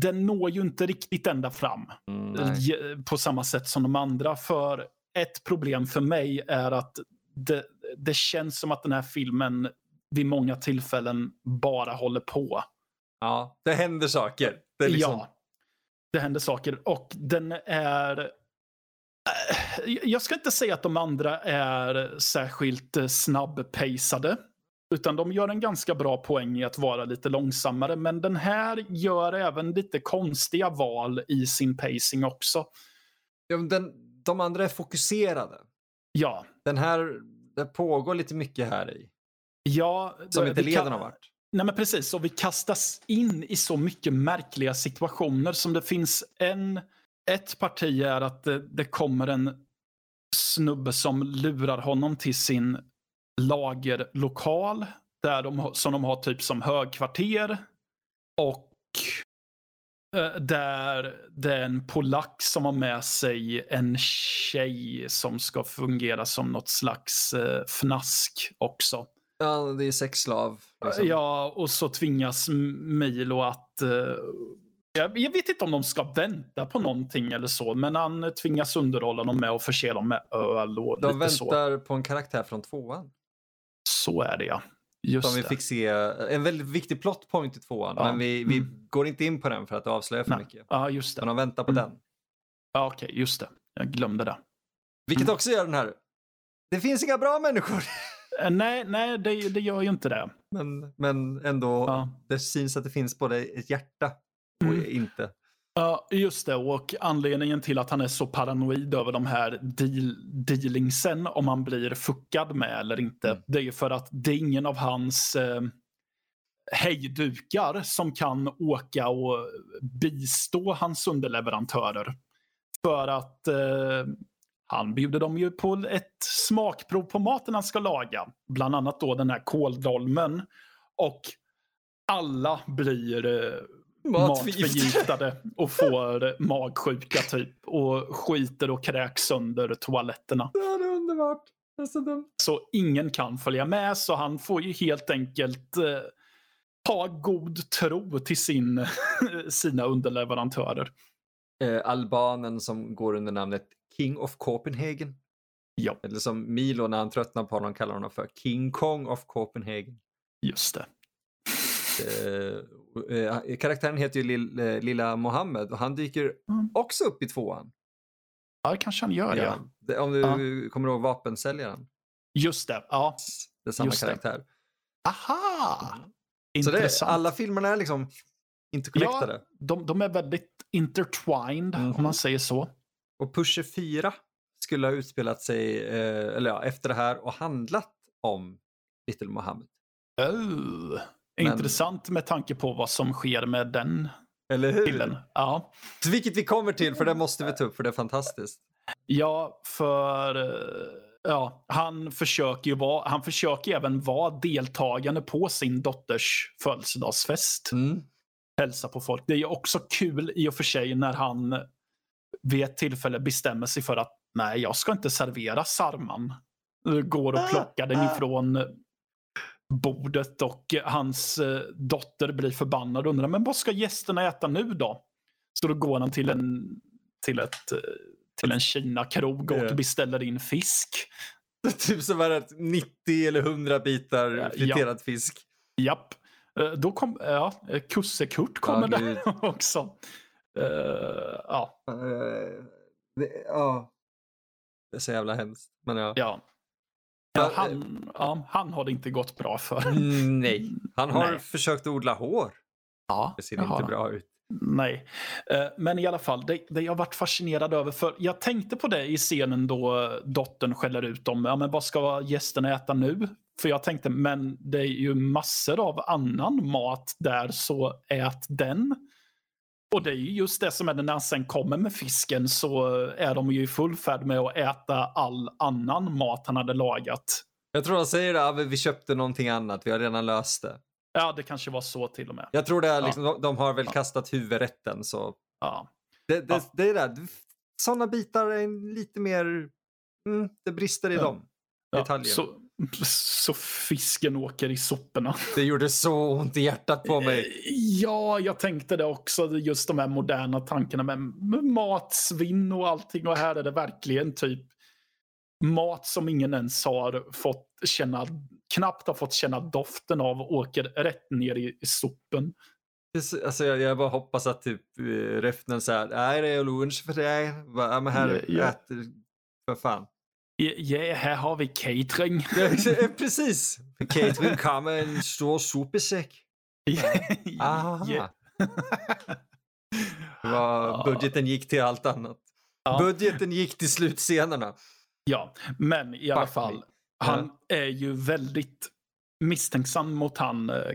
den når ju inte riktigt ända fram mm, på samma sätt som de andra. För ett problem för mig är att det, det känns som att den här filmen vid många tillfällen bara håller på. Ja, det händer saker. Det liksom... Ja, det händer saker. Och den är... Eh, jag ska inte säga att de andra är särskilt eh, snabbpacade. Utan de gör en ganska bra poäng i att vara lite långsammare. Men den här gör även lite konstiga val i sin pacing också. Ja, den, de andra är fokuserade. Ja. Den här, det pågår lite mycket här i. Ja, som inte leder någon vart. Nej men precis, och vi kastas in i så mycket märkliga situationer som det finns en... Ett parti är att det, det kommer en snubbe som lurar honom till sin lagerlokal där de, som de har typ som högkvarter. Och eh, där det är en polack som har med sig en tjej som ska fungera som något slags eh, fnask också. Ja, det är sexslav. Liksom. Ja, och så tvingas Milo att... Uh, jag, vet inte om de ska vänta på någonting eller så, men han tvingas underhålla dem med att förse dem med öl och de lite så. De väntar på en karaktär från tvåan. Så är det ja. Just som vi det. fick se, en väldigt viktig plot point i tvåan, ja. men vi, vi mm. går inte in på den för att avslöja för Nej. mycket. Ja, just det. Men de väntar på mm. den. Ja, okej, okay, just det. Jag glömde det. Vilket mm. också gör den här, det finns inga bra människor. Eh, nej, nej det, det gör ju inte det. Men, men ändå, ja. det syns att det finns både ett hjärta och mm. inte. Ja, just det. Och anledningen till att han är så paranoid över de här deal, dealingsen, om han blir fuckad med eller inte, mm. det är för att det är ingen av hans eh, hejdukar som kan åka och bistå hans underleverantörer. För att eh, han bjuder dem ju på ett smakprov på maten han ska laga. Bland annat då den här kåldolmen. Och alla blir eh, matförgiftade och får magsjuka typ. Och skiter och kräks sönder toaletterna. Ja, det är underbart. Det är så dumt. Så ingen kan följa med så han får ju helt enkelt eh, ha god tro till sin, sina underleverantörer. Eh, albanen som går under namnet King of Copenhagen. Ja. Eller som Milo när han tröttnar på honom kallar honom för King Kong of Copenhagen. Just det. Eh, eh, karaktären heter ju Lill, eh, Lilla Mohammed och han dyker mm. också upp i tvåan. Ja, det kanske han gör ja. ja. Om du ja. kommer ihåg vapensäljaren. Just det, ja. Det är samma Just karaktär. Det. Aha! Så det är, alla filmerna är liksom interconnectade. Ja, de, de är väldigt intertwined, mm om man säger så. Och Pusher 4 skulle ha utspelat sig eh, eller ja, efter det här och handlat om Little Mohammed. Oh, Men... Intressant med tanke på vad som sker med den eller hur? Killen. Ja. Så vilket vi kommer till, för det måste vi ta upp, för det är fantastiskt. Ja, för eh, ja, han försöker ju vara, han försöker även vara deltagande på sin dotters födelsedagsfest. Mm. Hälsa på folk. Det är ju också kul i och för sig när han vid ett tillfälle bestämmer sig för att nej, jag ska inte servera sarman. Går och plockar den ifrån bordet och hans eh, dotter blir förbannad och undrar men vad ska gästerna äta nu då? Så då går han till en, till ett, eh, till en Kina-krog och beställer in fisk. Typ som är 90 eller 100 bitar friterad ja. fisk. Japp. Eh, då kom, ja, Kusse-Kurt kommer ja, där också. Uh, ja. Uh, det, ja. Det är så jävla hemskt. Men ja. ja. Ja, han, ja, han har det inte gått bra för. Mm, nej, han har Nej. försökt odla hår. Ja, det ser inte bra ut. Nej, uh, men i alla fall, det, det jag varit fascinerad över, för jag tänkte på det i scenen då dottern skäller ut dem. Ja, men vad ska gästerna äta nu? För jag tänkte, men det är ju massor av annan mat där, så ät den. Och det är ju just det som är när han sen kommer med fisken så är de ju i full färd med att äta all annan mat han hade lagat. Jag tror de säger det, vi köpte någonting annat, vi har redan löst det. Ja, det kanske var så till och med. Jag tror det är liksom, ja. de har väl ja. kastat huvudrätten så. Ja. Det, det, ja. det är det, sådana bitar är lite mer, mm, det brister i dem. Detaljerna. Så, så fisken åker i soporna. Det gjorde så ont i hjärtat på mig. Eh, ja, jag tänkte det också. Just de här moderna tankarna med matsvinn och allting. Och här är det verkligen typ mat som ingen ens har fått känna, knappt har fått känna doften av åker rätt ner i, i sopen. Alltså jag, jag bara hoppas att typ uh, Räfnen säger nej det är lunch för dig. Ja, men här, ja, ja. äter, för fan. Ja, här har vi catering. Ja, precis. Catering kommer en stor sopesäck. Ja. Var, budgeten gick till allt annat. Ja. Budgeten gick till slutscenerna. Ja, men i alla fall. Han är ju väldigt misstänksam mot han eh,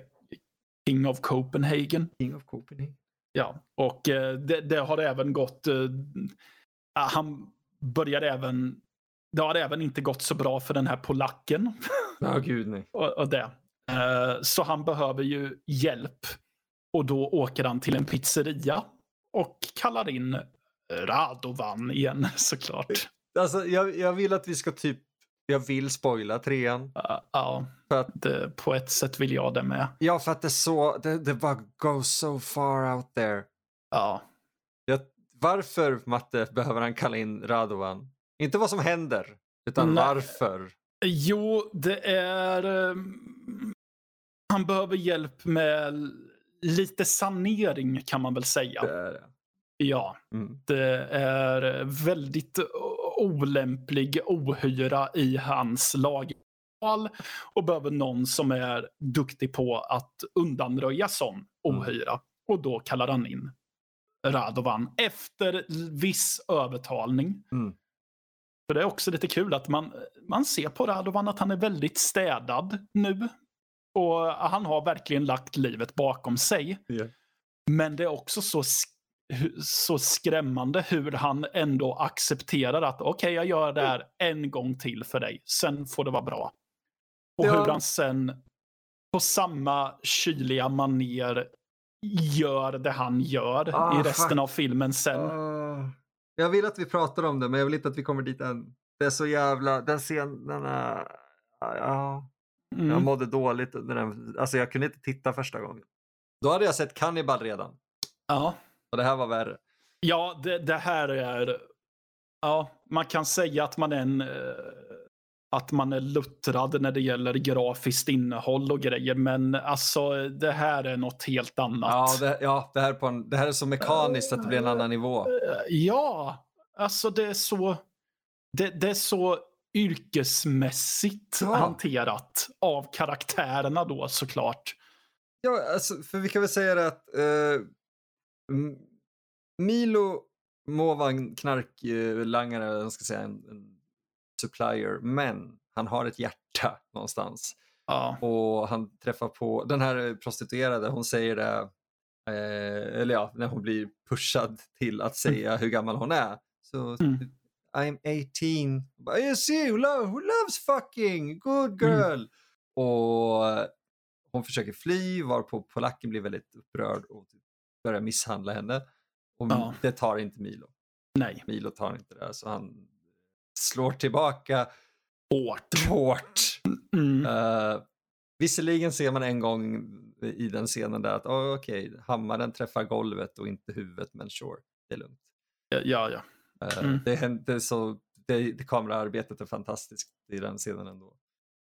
King of Copenhagen. King of Copenhagen. Ja, och eh, det, det, har även gått... Eh, han började även... Det har även inte gått så bra för den här polacken. Ja, oh, gud nej. och, och det. Eh, så han behöver ju hjälp. Och då åker han till en pizzeria och kallar in Radovan igen såklart. Alltså, jag, jag vill att vi ska typ jag vill spoila trean. Uh, ja, för att det, på ett sätt vill jag det med. Ja, för att det så, det, det bara goes so far out there. Ja. Varför, Matte, behöver han kalla in Radovan? Inte vad som händer, utan Nej. varför. Jo, det är... Um, han behöver hjälp med lite sanering kan man väl säga. Det är det. Ja, mm. det är väldigt olämplig ohyra i hans lag och behöver någon som är duktig på att undanröja sån mm. ohyra. Mm. Och då kallar han in Radovan efter viss övertalning. Mm. För Det är också lite kul att man, man ser på Radovan att han är väldigt städad nu. Och han har verkligen lagt livet bakom sig. Yeah. Men det är också så så skrämmande hur han ändå accepterar att okej, okay, jag gör det här en gång till för dig. Sen får det vara bra. Och ja. hur han sen på samma kyliga maner gör det han gör ah, i resten fuck. av filmen sen. Uh, jag vill att vi pratar om det, men jag vill inte att vi kommer dit än. Det är så jävla, den scenen är, ja. Mm. Jag mådde dåligt under den, alltså jag kunde inte titta första gången. Då hade jag sett Cannibal redan. Ja. Och det här var värre. Ja, det, det här är... Ja, man kan säga att man är en... Eh, att man är luttrad när det gäller grafiskt innehåll och grejer. Men alltså, det här är något helt annat. Ja, det, ja, det, här, på en, det här är så mekaniskt att det blir en annan nivå. Eh, ja, alltså det är så... Det, det är så yrkesmässigt ja. hanterat av karaktärerna då såklart. Ja, alltså, för vi kan väl säga det att eh, Milo må vara en knarklangare, jag ska säga en, en, supplier, men han har ett hjärta någonstans. Ja. Och han träffar på, den här prostituerade, hon säger det, eh, eller ja, när hon blir pushad till att mm. säga hur gammal hon är. Så, mm. I'm 18. Yes, you love, who loves fucking, good mm. girl. Mm. Och hon försöker fly varpå polacken blir väldigt upprörd och typ börjar misshandla henne. Och ja. det tar inte Milo. Nej. Milo tar inte det, så han slår tillbaka hårt. hårt. Mm. Uh, visserligen ser man en gång i den scenen där att oh, okej, okay, hammaren träffar golvet och inte huvudet, men sure, det är lugnt. Ja, ja. Uh, mm. det, det, så, det, det kameraarbetet är fantastiskt i den scenen ändå.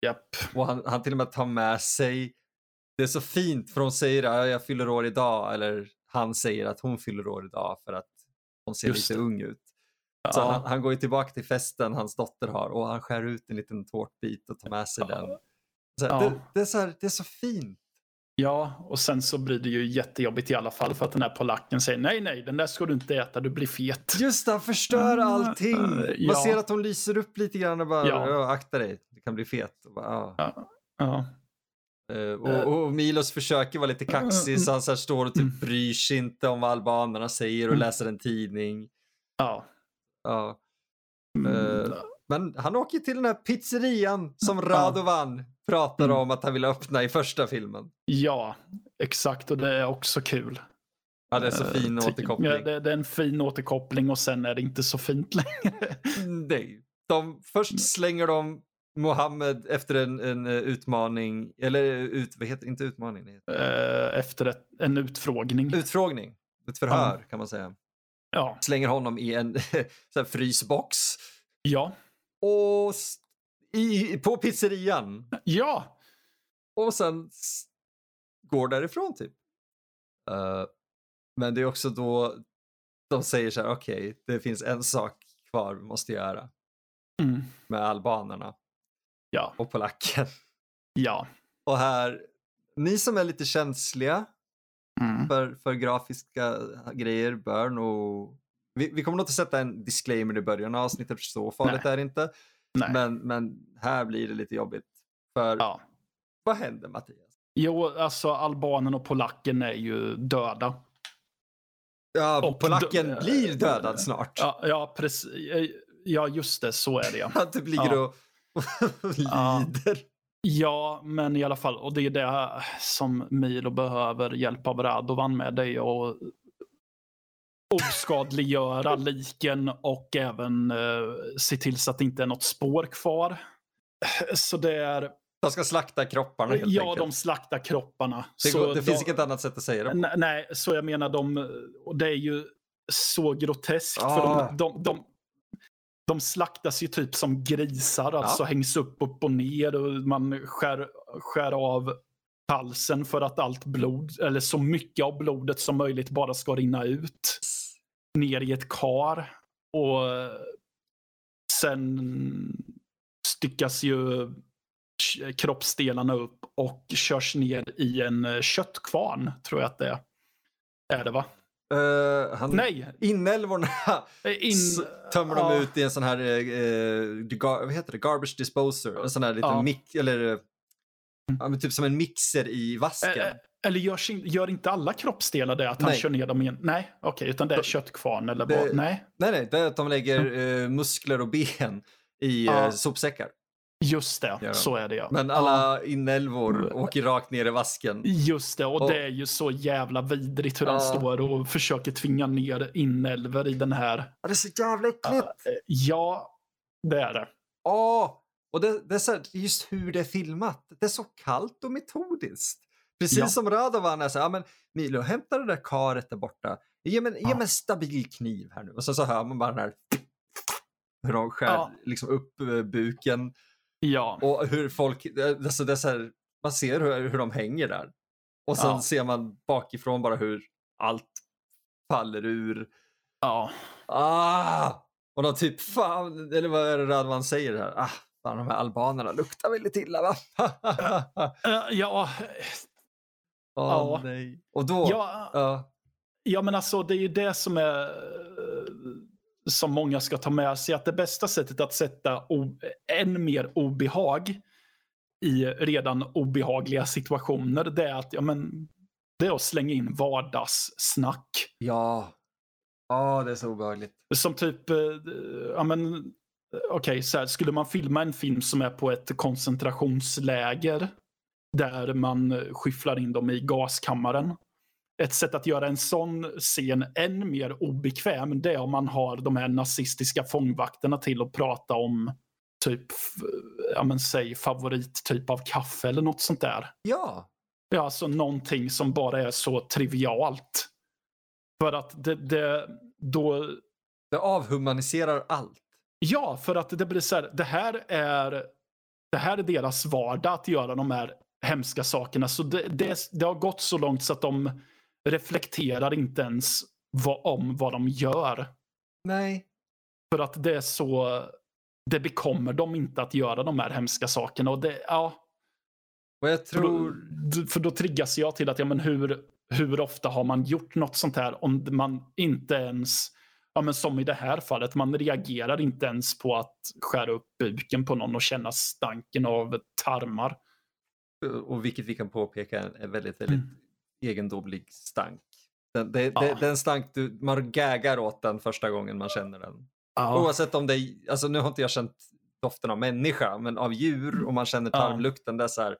Japp. Och han, han till och med tar med sig, det är så fint för hon säger att jag fyller år idag eller han säger att hon fyller år idag för att hon ser Just lite det. ung ut. Så han, han, går ju tillbaka till festen hans dotter har och han skär ut en liten tårtbit och tar med sig den. Så ja. det, det, är så här, det är så fint. Ja, och sen så blir det ju jättejobbigt i alla fall för att den här polacken säger nej, nej, den där ska du inte äta, du blir fet. Just det, han förstör allting. Man ja. ser att hon lyser upp lite grann och bara, ja. akta dig, du kan bli fet. Och bara, ja. Uh, och, och, Milos försöker vara lite kaxig så han så står och typ mm. bryr sig inte om vad albanerna säger och mm. läser en tidning. Ja. Ja. Uh, men han åker till den här pizzerian som Radovan pratar mm. om att han vill öppna i första filmen. Ja, exakt och det är också kul. Ja, det är så fin uh, återkoppling. Ja, det, det, är en fin återkoppling och sen är det inte så fint längre. Nej. De, först slänger de Mohammed efter en, en eh, utmaning, eller ut, vad heter inte utmaning? Heter. Uh, efter ett, en utfrågning. Utfrågning, ett förhör mm. kan man säga. Ja. Slänger honom i en frysbox. Ja. Och i, på pizzerian. Ja. Och sen går därifrån typ. Uh, men det är också då de säger så här, okej, okay, det finns en sak kvar vi måste göra. Mm. Med albanerna. Ja. Och polacken. Ja. Och här, ni som är lite känsliga mm. för, för grafiska grejer bör nog... Vi, vi kommer nog inte sätta en disclaimer i början av avsnittet, så farligt Nej. är det inte. Nej. Men, men här blir det lite jobbigt. För ja. vad händer Mattias? Jo, alltså albanen och polacken är ju döda. Ja, Och polacken dö- blir dödad snart. Ja, ja precis. Ja, just det. Så är det. Han typ ligger Ja. och lider. Ja, men i alla fall. Och det är det som Milo behöver hjälp av Radovan med. Det är att oskadliggöra liken och även eh, se till så att det inte är något spår kvar. Så det är, De ska slakta kropparna helt ja, enkelt. de slaktar kropparna. Det, går, det finns de, inget annat sätt att säga det på. Nej, Nej, så jag menar de, och det är ju så groteskt. Ah. För de, de, de, de slaktas ju typ som grisar, alltså hängs upp, upp och ner och man skär, skär av halsen för att allt blod, eller så mycket av blodet som möjligt bara ska rinna ut. Ner i ett kar. Och sen styckas ju kroppsdelarna upp och körs ner i en köttkvarn, tror jag att det är. Är det va? Eh, han, Nej! Inälvorna eh, In, tömmer de ja, ut i en sån här, eh, gar, vad heter det, garbage disposer. En sån här liten Ja. mix, eller men typ som en mixer i vasken. eh, Eller görs gör inte alla kroppsdelar det? Att han Nej. kör ner dem igen? Nej, okej. utan det är köttkvarn eller vad? Nej, Nej, nej, det är att de lägger eh, muskler och ben i Ja. sopsäckar. Just det. De. Så är det ja. Men Ja. alla inälvor åker rakt ner i vasken. Just det, och Och- det är ju så jävla vidrigt hur han Ja. står och försöker tvinga ner inälvor i den här. Ja, det är så jävla äckligt. Eh, Ja, det är det. Åh! Och det, det är så just hur det är filmat. Det är så kallt och metodiskt. Precis Ja. som Radovan är så här, ja men Milo, hämta det där karet där borta. Ge mig, ge Ja. mig en stabil kniv här nu. Och så, så hör man bara den här hur de skär Ja. liksom upp buken Ja, och hur folk, det- alltså det är här, man ser hur, hur de hänger där. Och sen Ja. ser man bakifrån bara hur allt faller ur. ja. Ah! Och de typ, fan, eller vad är det Radvan säger här? Ah, fan, de här albanerna luktar väldigt illa va? Eh, Ja, Åh Ja. nej. Och då, ja, ja, ja, men alltså det är ju det som är eh, som många ska ta med sig. Att det bästa sättet att sätta än mer obehag i redan obehagliga situationer, det är att ja, men, det är att slänga in vardagssnack. ja. Ja, det är så obehagligt. Som typ, eh, ja men, okej, så här, skulle man filma en film som är på ett koncentrationsläger där man skyfflar in dem i gaskammaren. Ett sätt att göra en sån scen än mer obekväm, det är om man har de här nazistiska fångvakterna till att prata om typ, ja men säg favorittyp av kaffe eller något sånt där. Ja, Ja, alltså någonting som bara är så trivialt. För att det, det då det avhumaniserar allt. Ja, för att det blir så här, det här är, det här är deras vardag att göra de här hemska sakerna. Så det, det, det har gått så långt så att de reflekterar inte ens vad, om vad de gör. Nej. För att det är så, det bekommer dem inte att göra de här hemska sakerna. Och det, ja, Och jag för, då, tror, för då triggas jag till att, ja men hur, hur ofta har man gjort något sånt här om man inte ens, ja men som i det här fallet, man reagerar inte ens på att skära upp buken på någon och känna stanken av tarmar. och vilket vi kan påpeka är väldigt, väldigt Mm. Egendomlig stank. Den, det, Ja. det, den stank, du, man gaggar åt den första gången man känner den. Ja, Oavsett om det är, alltså nu har inte jag känt doften av människa, men av djur och man känner Ja. tarmlukten. Det är så här,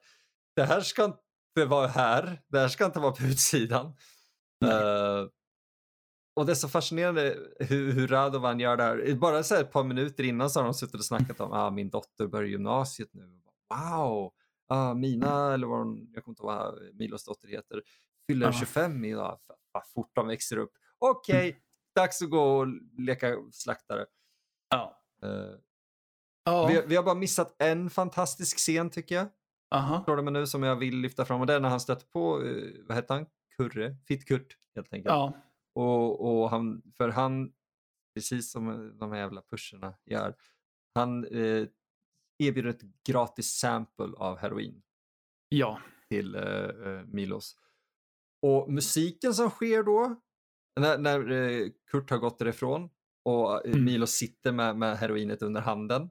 det här ska inte vara här, det här ska inte vara på utsidan. Eh, och det är så fascinerande hur, hur Radovan gör det här. Bara så här ett par minuter innan så har de suttit och snackat om att ah, min dotter börjar gymnasiet nu. Wow! Ah, Mina, eller vad hon, jag kommer inte ihåg vad Milos dotter heter, fyller Ja. 25 idag. Vad fort de växer upp. Okej, Mm. dags att gå och leka slaktare. ja. Eh, ja. vi, vi har bara missat en fantastisk scen tycker jag. Aha. Mig nu som jag vill lyfta fram och det är när han stöter på, eh, vad heter han? Kurre? Fittkurt helt enkelt. ja. Och, och han, för han, precis som de här jävla pusherna gör, han eh, erbjuder ett gratis sample av heroin ja. till eh, eh, Milos. Och musiken som sker då, när, när eh, Kurt har gått därifrån och eh, Mm. Sitter med, med heroinet under handen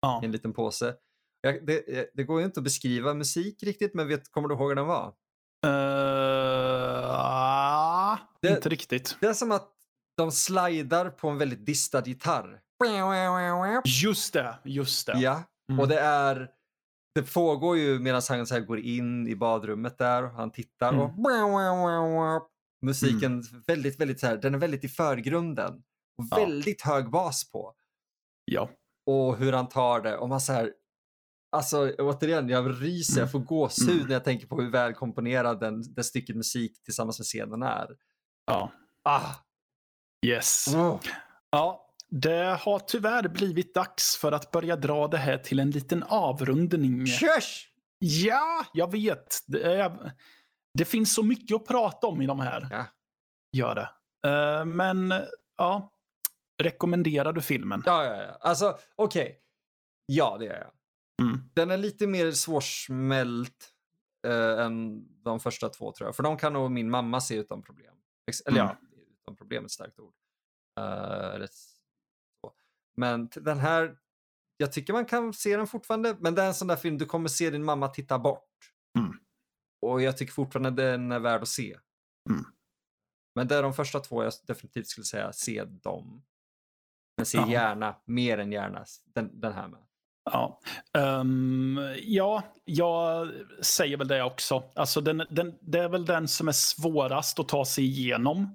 ja. i en liten påse. Jag, det, det, går ju inte att beskriva musik riktigt, men vet, kommer du ihåg hur den var? Uh, det, inte riktigt. Det är som att de slidar på en väldigt distad gitarr. Just det, just det. Ja, mm. och det är det pågår ju medan han så går in i badrummet där och han tittar mm. och musiken mm. väldigt, väldigt så här, den är väldigt i förgrunden och ja. väldigt hög bas på. Ja. Och hur han tar det och man så här, alltså återigen, jag ryser, jag får gåshud mm. när jag tänker på hur väl komponerad den, det stycket musik tillsammans med scenen är. Ja. Ah. Yes. Oh. Ja, det har tyvärr blivit dags för att börja dra det här till en liten avrundning. Körs! Ja, jag vet. Det, är, det, finns så mycket att prata om i de här. Ja. Gör det. Uh, men, ja. Rekommenderar du filmen? Ja, ja, ja. Alltså, okej. Okay. Ja, det gör jag. Mm. Den är lite mer svårsmält uh, än de första två, tror jag. För de kan nog min mamma se utan problem. Eller mm. ja, utan problem är ett starkt ord. Uh, men den här, jag tycker man kan se den fortfarande, men det är en sån där film du kommer se din mamma titta bort. Mm. Och jag tycker fortfarande den är värd att se. Mm. Men det är de första två jag definitivt skulle säga, se dem. Men se ja. gärna, mer än gärna, den, den här med. Ja. Um, ja, jag säger väl det också. Alltså den, den, det är väl den som är svårast att ta sig igenom.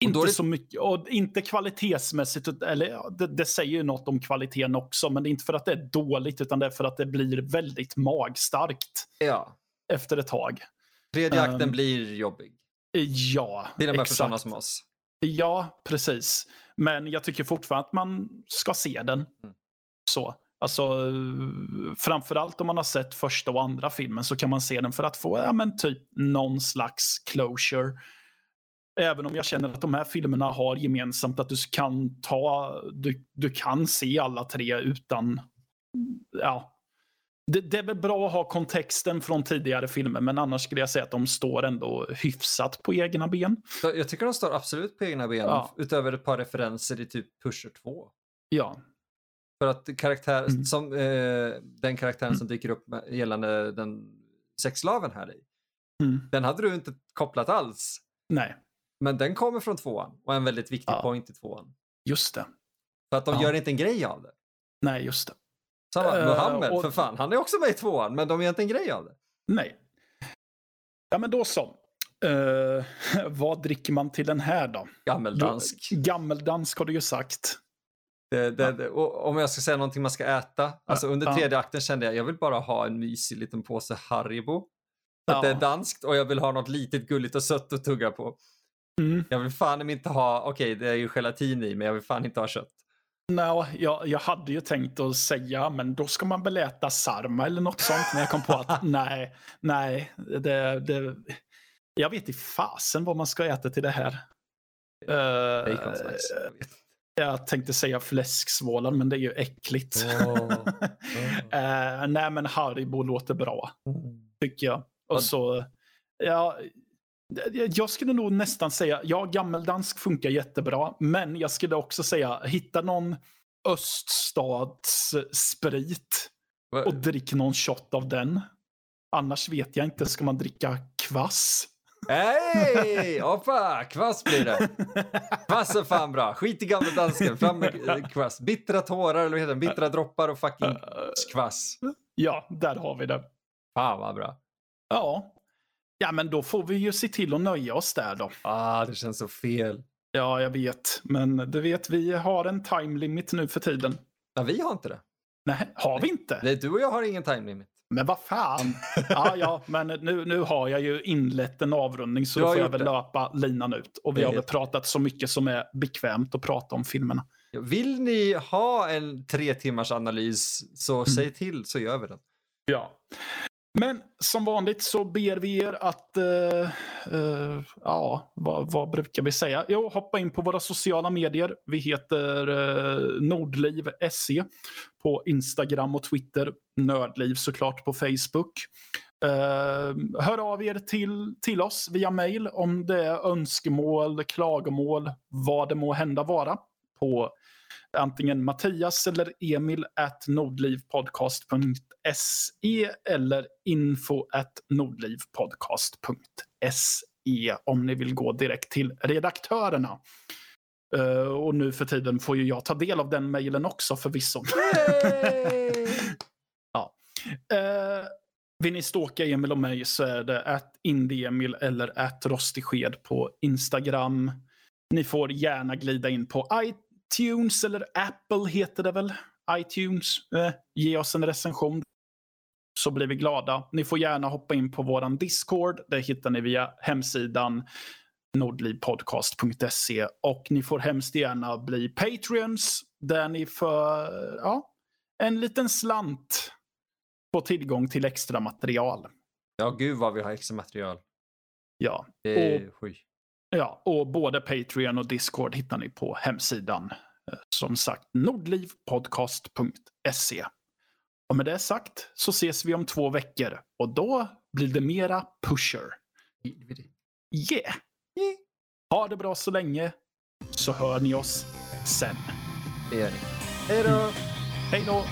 Inte så mycket, och inte kvalitetsmässigt, eller det, det, säger ju något om kvaliteten också, men det är inte för att det är dåligt utan det är för att det blir väldigt magstarkt. Ja. Efter ett tag. Tredje akten um, blir jobbig. Ja, Det är de här personerna som oss. Ja, precis. Men jag tycker fortfarande att man ska se den. Mm. Så. Alltså, framförallt om man har sett första och andra filmen så kan man se den för att få ja, men typ någon slags closure Även om jag känner att de här filmerna har gemensamt att du kan ta, du, du kan se alla tre utan, ja. Det, det är väl bra att ha kontexten från tidigare filmer, men annars skulle jag säga att de står ändå hyfsat på egna ben. Jag tycker de står absolut på egna ben, ja. utöver ett par referenser i typ Pusher 2. Ja. För att karaktär, mm. som, eh, den karaktären mm. som dyker upp med, gällande den sexslaven här i, mm. den hade du inte kopplat alls. Nej. Men den kommer från tvåan och är en väldigt viktig ja. point i tvåan. Just det. För att de ja. gör inte en grej av det. Nej, just det. Samma, uh, Muhammed, och... för fan, han är också med i tvåan, men de gör inte en grej av det. Nej. Ja, men då så. Uh, vad dricker man till den här då? Gammeldansk. Du, gammeldansk har du ju sagt. Det, det, det, om jag ska säga någonting man ska äta. Alltså under tredje akten kände jag jag vill bara ha en mysig liten påse Haribo. Att det är danskt och jag vill ha något litet gulligt och sött att tugga på. Mm. Jag vill fan inte ha, okej okay, det är ju gelatin i men jag vill fan inte ha kött. Nej, jag, jag hade ju tänkt att säga, men då ska man väl äta sarma eller något sånt. Men jag kom på att nej, nej, det, det, jag vet i fasen vad man ska äta till det här. Uh, jag tänkte säga fläsksvålar, men det är ju äckligt. Oh. Oh. uh, nej, men Haribo låter bra, mm. tycker jag. Och så, ja, jag skulle nog nästan säga, ja gammeldansk funkar jättebra, men jag skulle också säga hitta någon öststatssprit och drick någon shot av den. Annars vet jag inte, ska man dricka kvass? Hej! Hoppa! Kvass blir det. Kvass är fan bra. Skit i gammeldansken. Fram med kvass. Bittra tårar, eller vad heter det? Bittra droppar och fucking kvass. Ja, där har vi det. Fan vad bra. Ja, Ja, men då får vi ju se till att nöja oss där då. Ah, det känns så fel. Ja, jag vet. Men du vet, vi har en time limit nu för tiden. Ja, vi har inte det. Nej, har vi inte? Nej, du och jag har ingen time limit. Men vad fan. ja, ja, men nu, nu har jag ju inlett en avrundning så då får jag väl det. löpa linan ut. Och vi har väl pratat så mycket som är bekvämt att prata om filmerna. Vill ni ha en tre timmars analys så mm. säg till så gör vi den. Ja. Men som vanligt så ber vi er att, uh, uh, ja, vad, vad, brukar vi säga? Jo, hoppa in på våra sociala medier. Vi heter eh, uh, nordliv.se på Instagram och Twitter. Nördliv såklart på Facebook. Uh, hör av er till, till oss via mail om det är önskemål, klagomål, vad det må hända vara på Antingen Mattias eller Emil at nordlivpodcast.se eller info at nordlivpodcast.se om ni vill gå direkt till redaktörerna. Uh, och nu för tiden får ju jag ta del av den mejlen också förvisso. ja. Uh, vill ni stalka Emil och mig så är det att Indieemil eller att Rostigsked på Instagram. Ni får gärna glida in på iTunes eller Apple heter det väl? iTunes. Eh, ge oss en recension så blir vi glada. Ni får gärna hoppa in på våran Discord. Det hittar ni via hemsidan nordlivpodcast.se och ni får hemskt gärna bli Patreons där ni får ja, en liten slant få tillgång till extra material. Ja, gud vad vi har extra material. Ja. Det är och, ja, och både Patreon och Discord hittar ni på hemsidan. Eh, som sagt, nordlivpodcast.se. Och med det sagt så ses vi om två veckor och då blir det mera pusher. Yeah! Ha det bra så länge så hör ni oss sen. Det gör ni. Hej då! Hej då!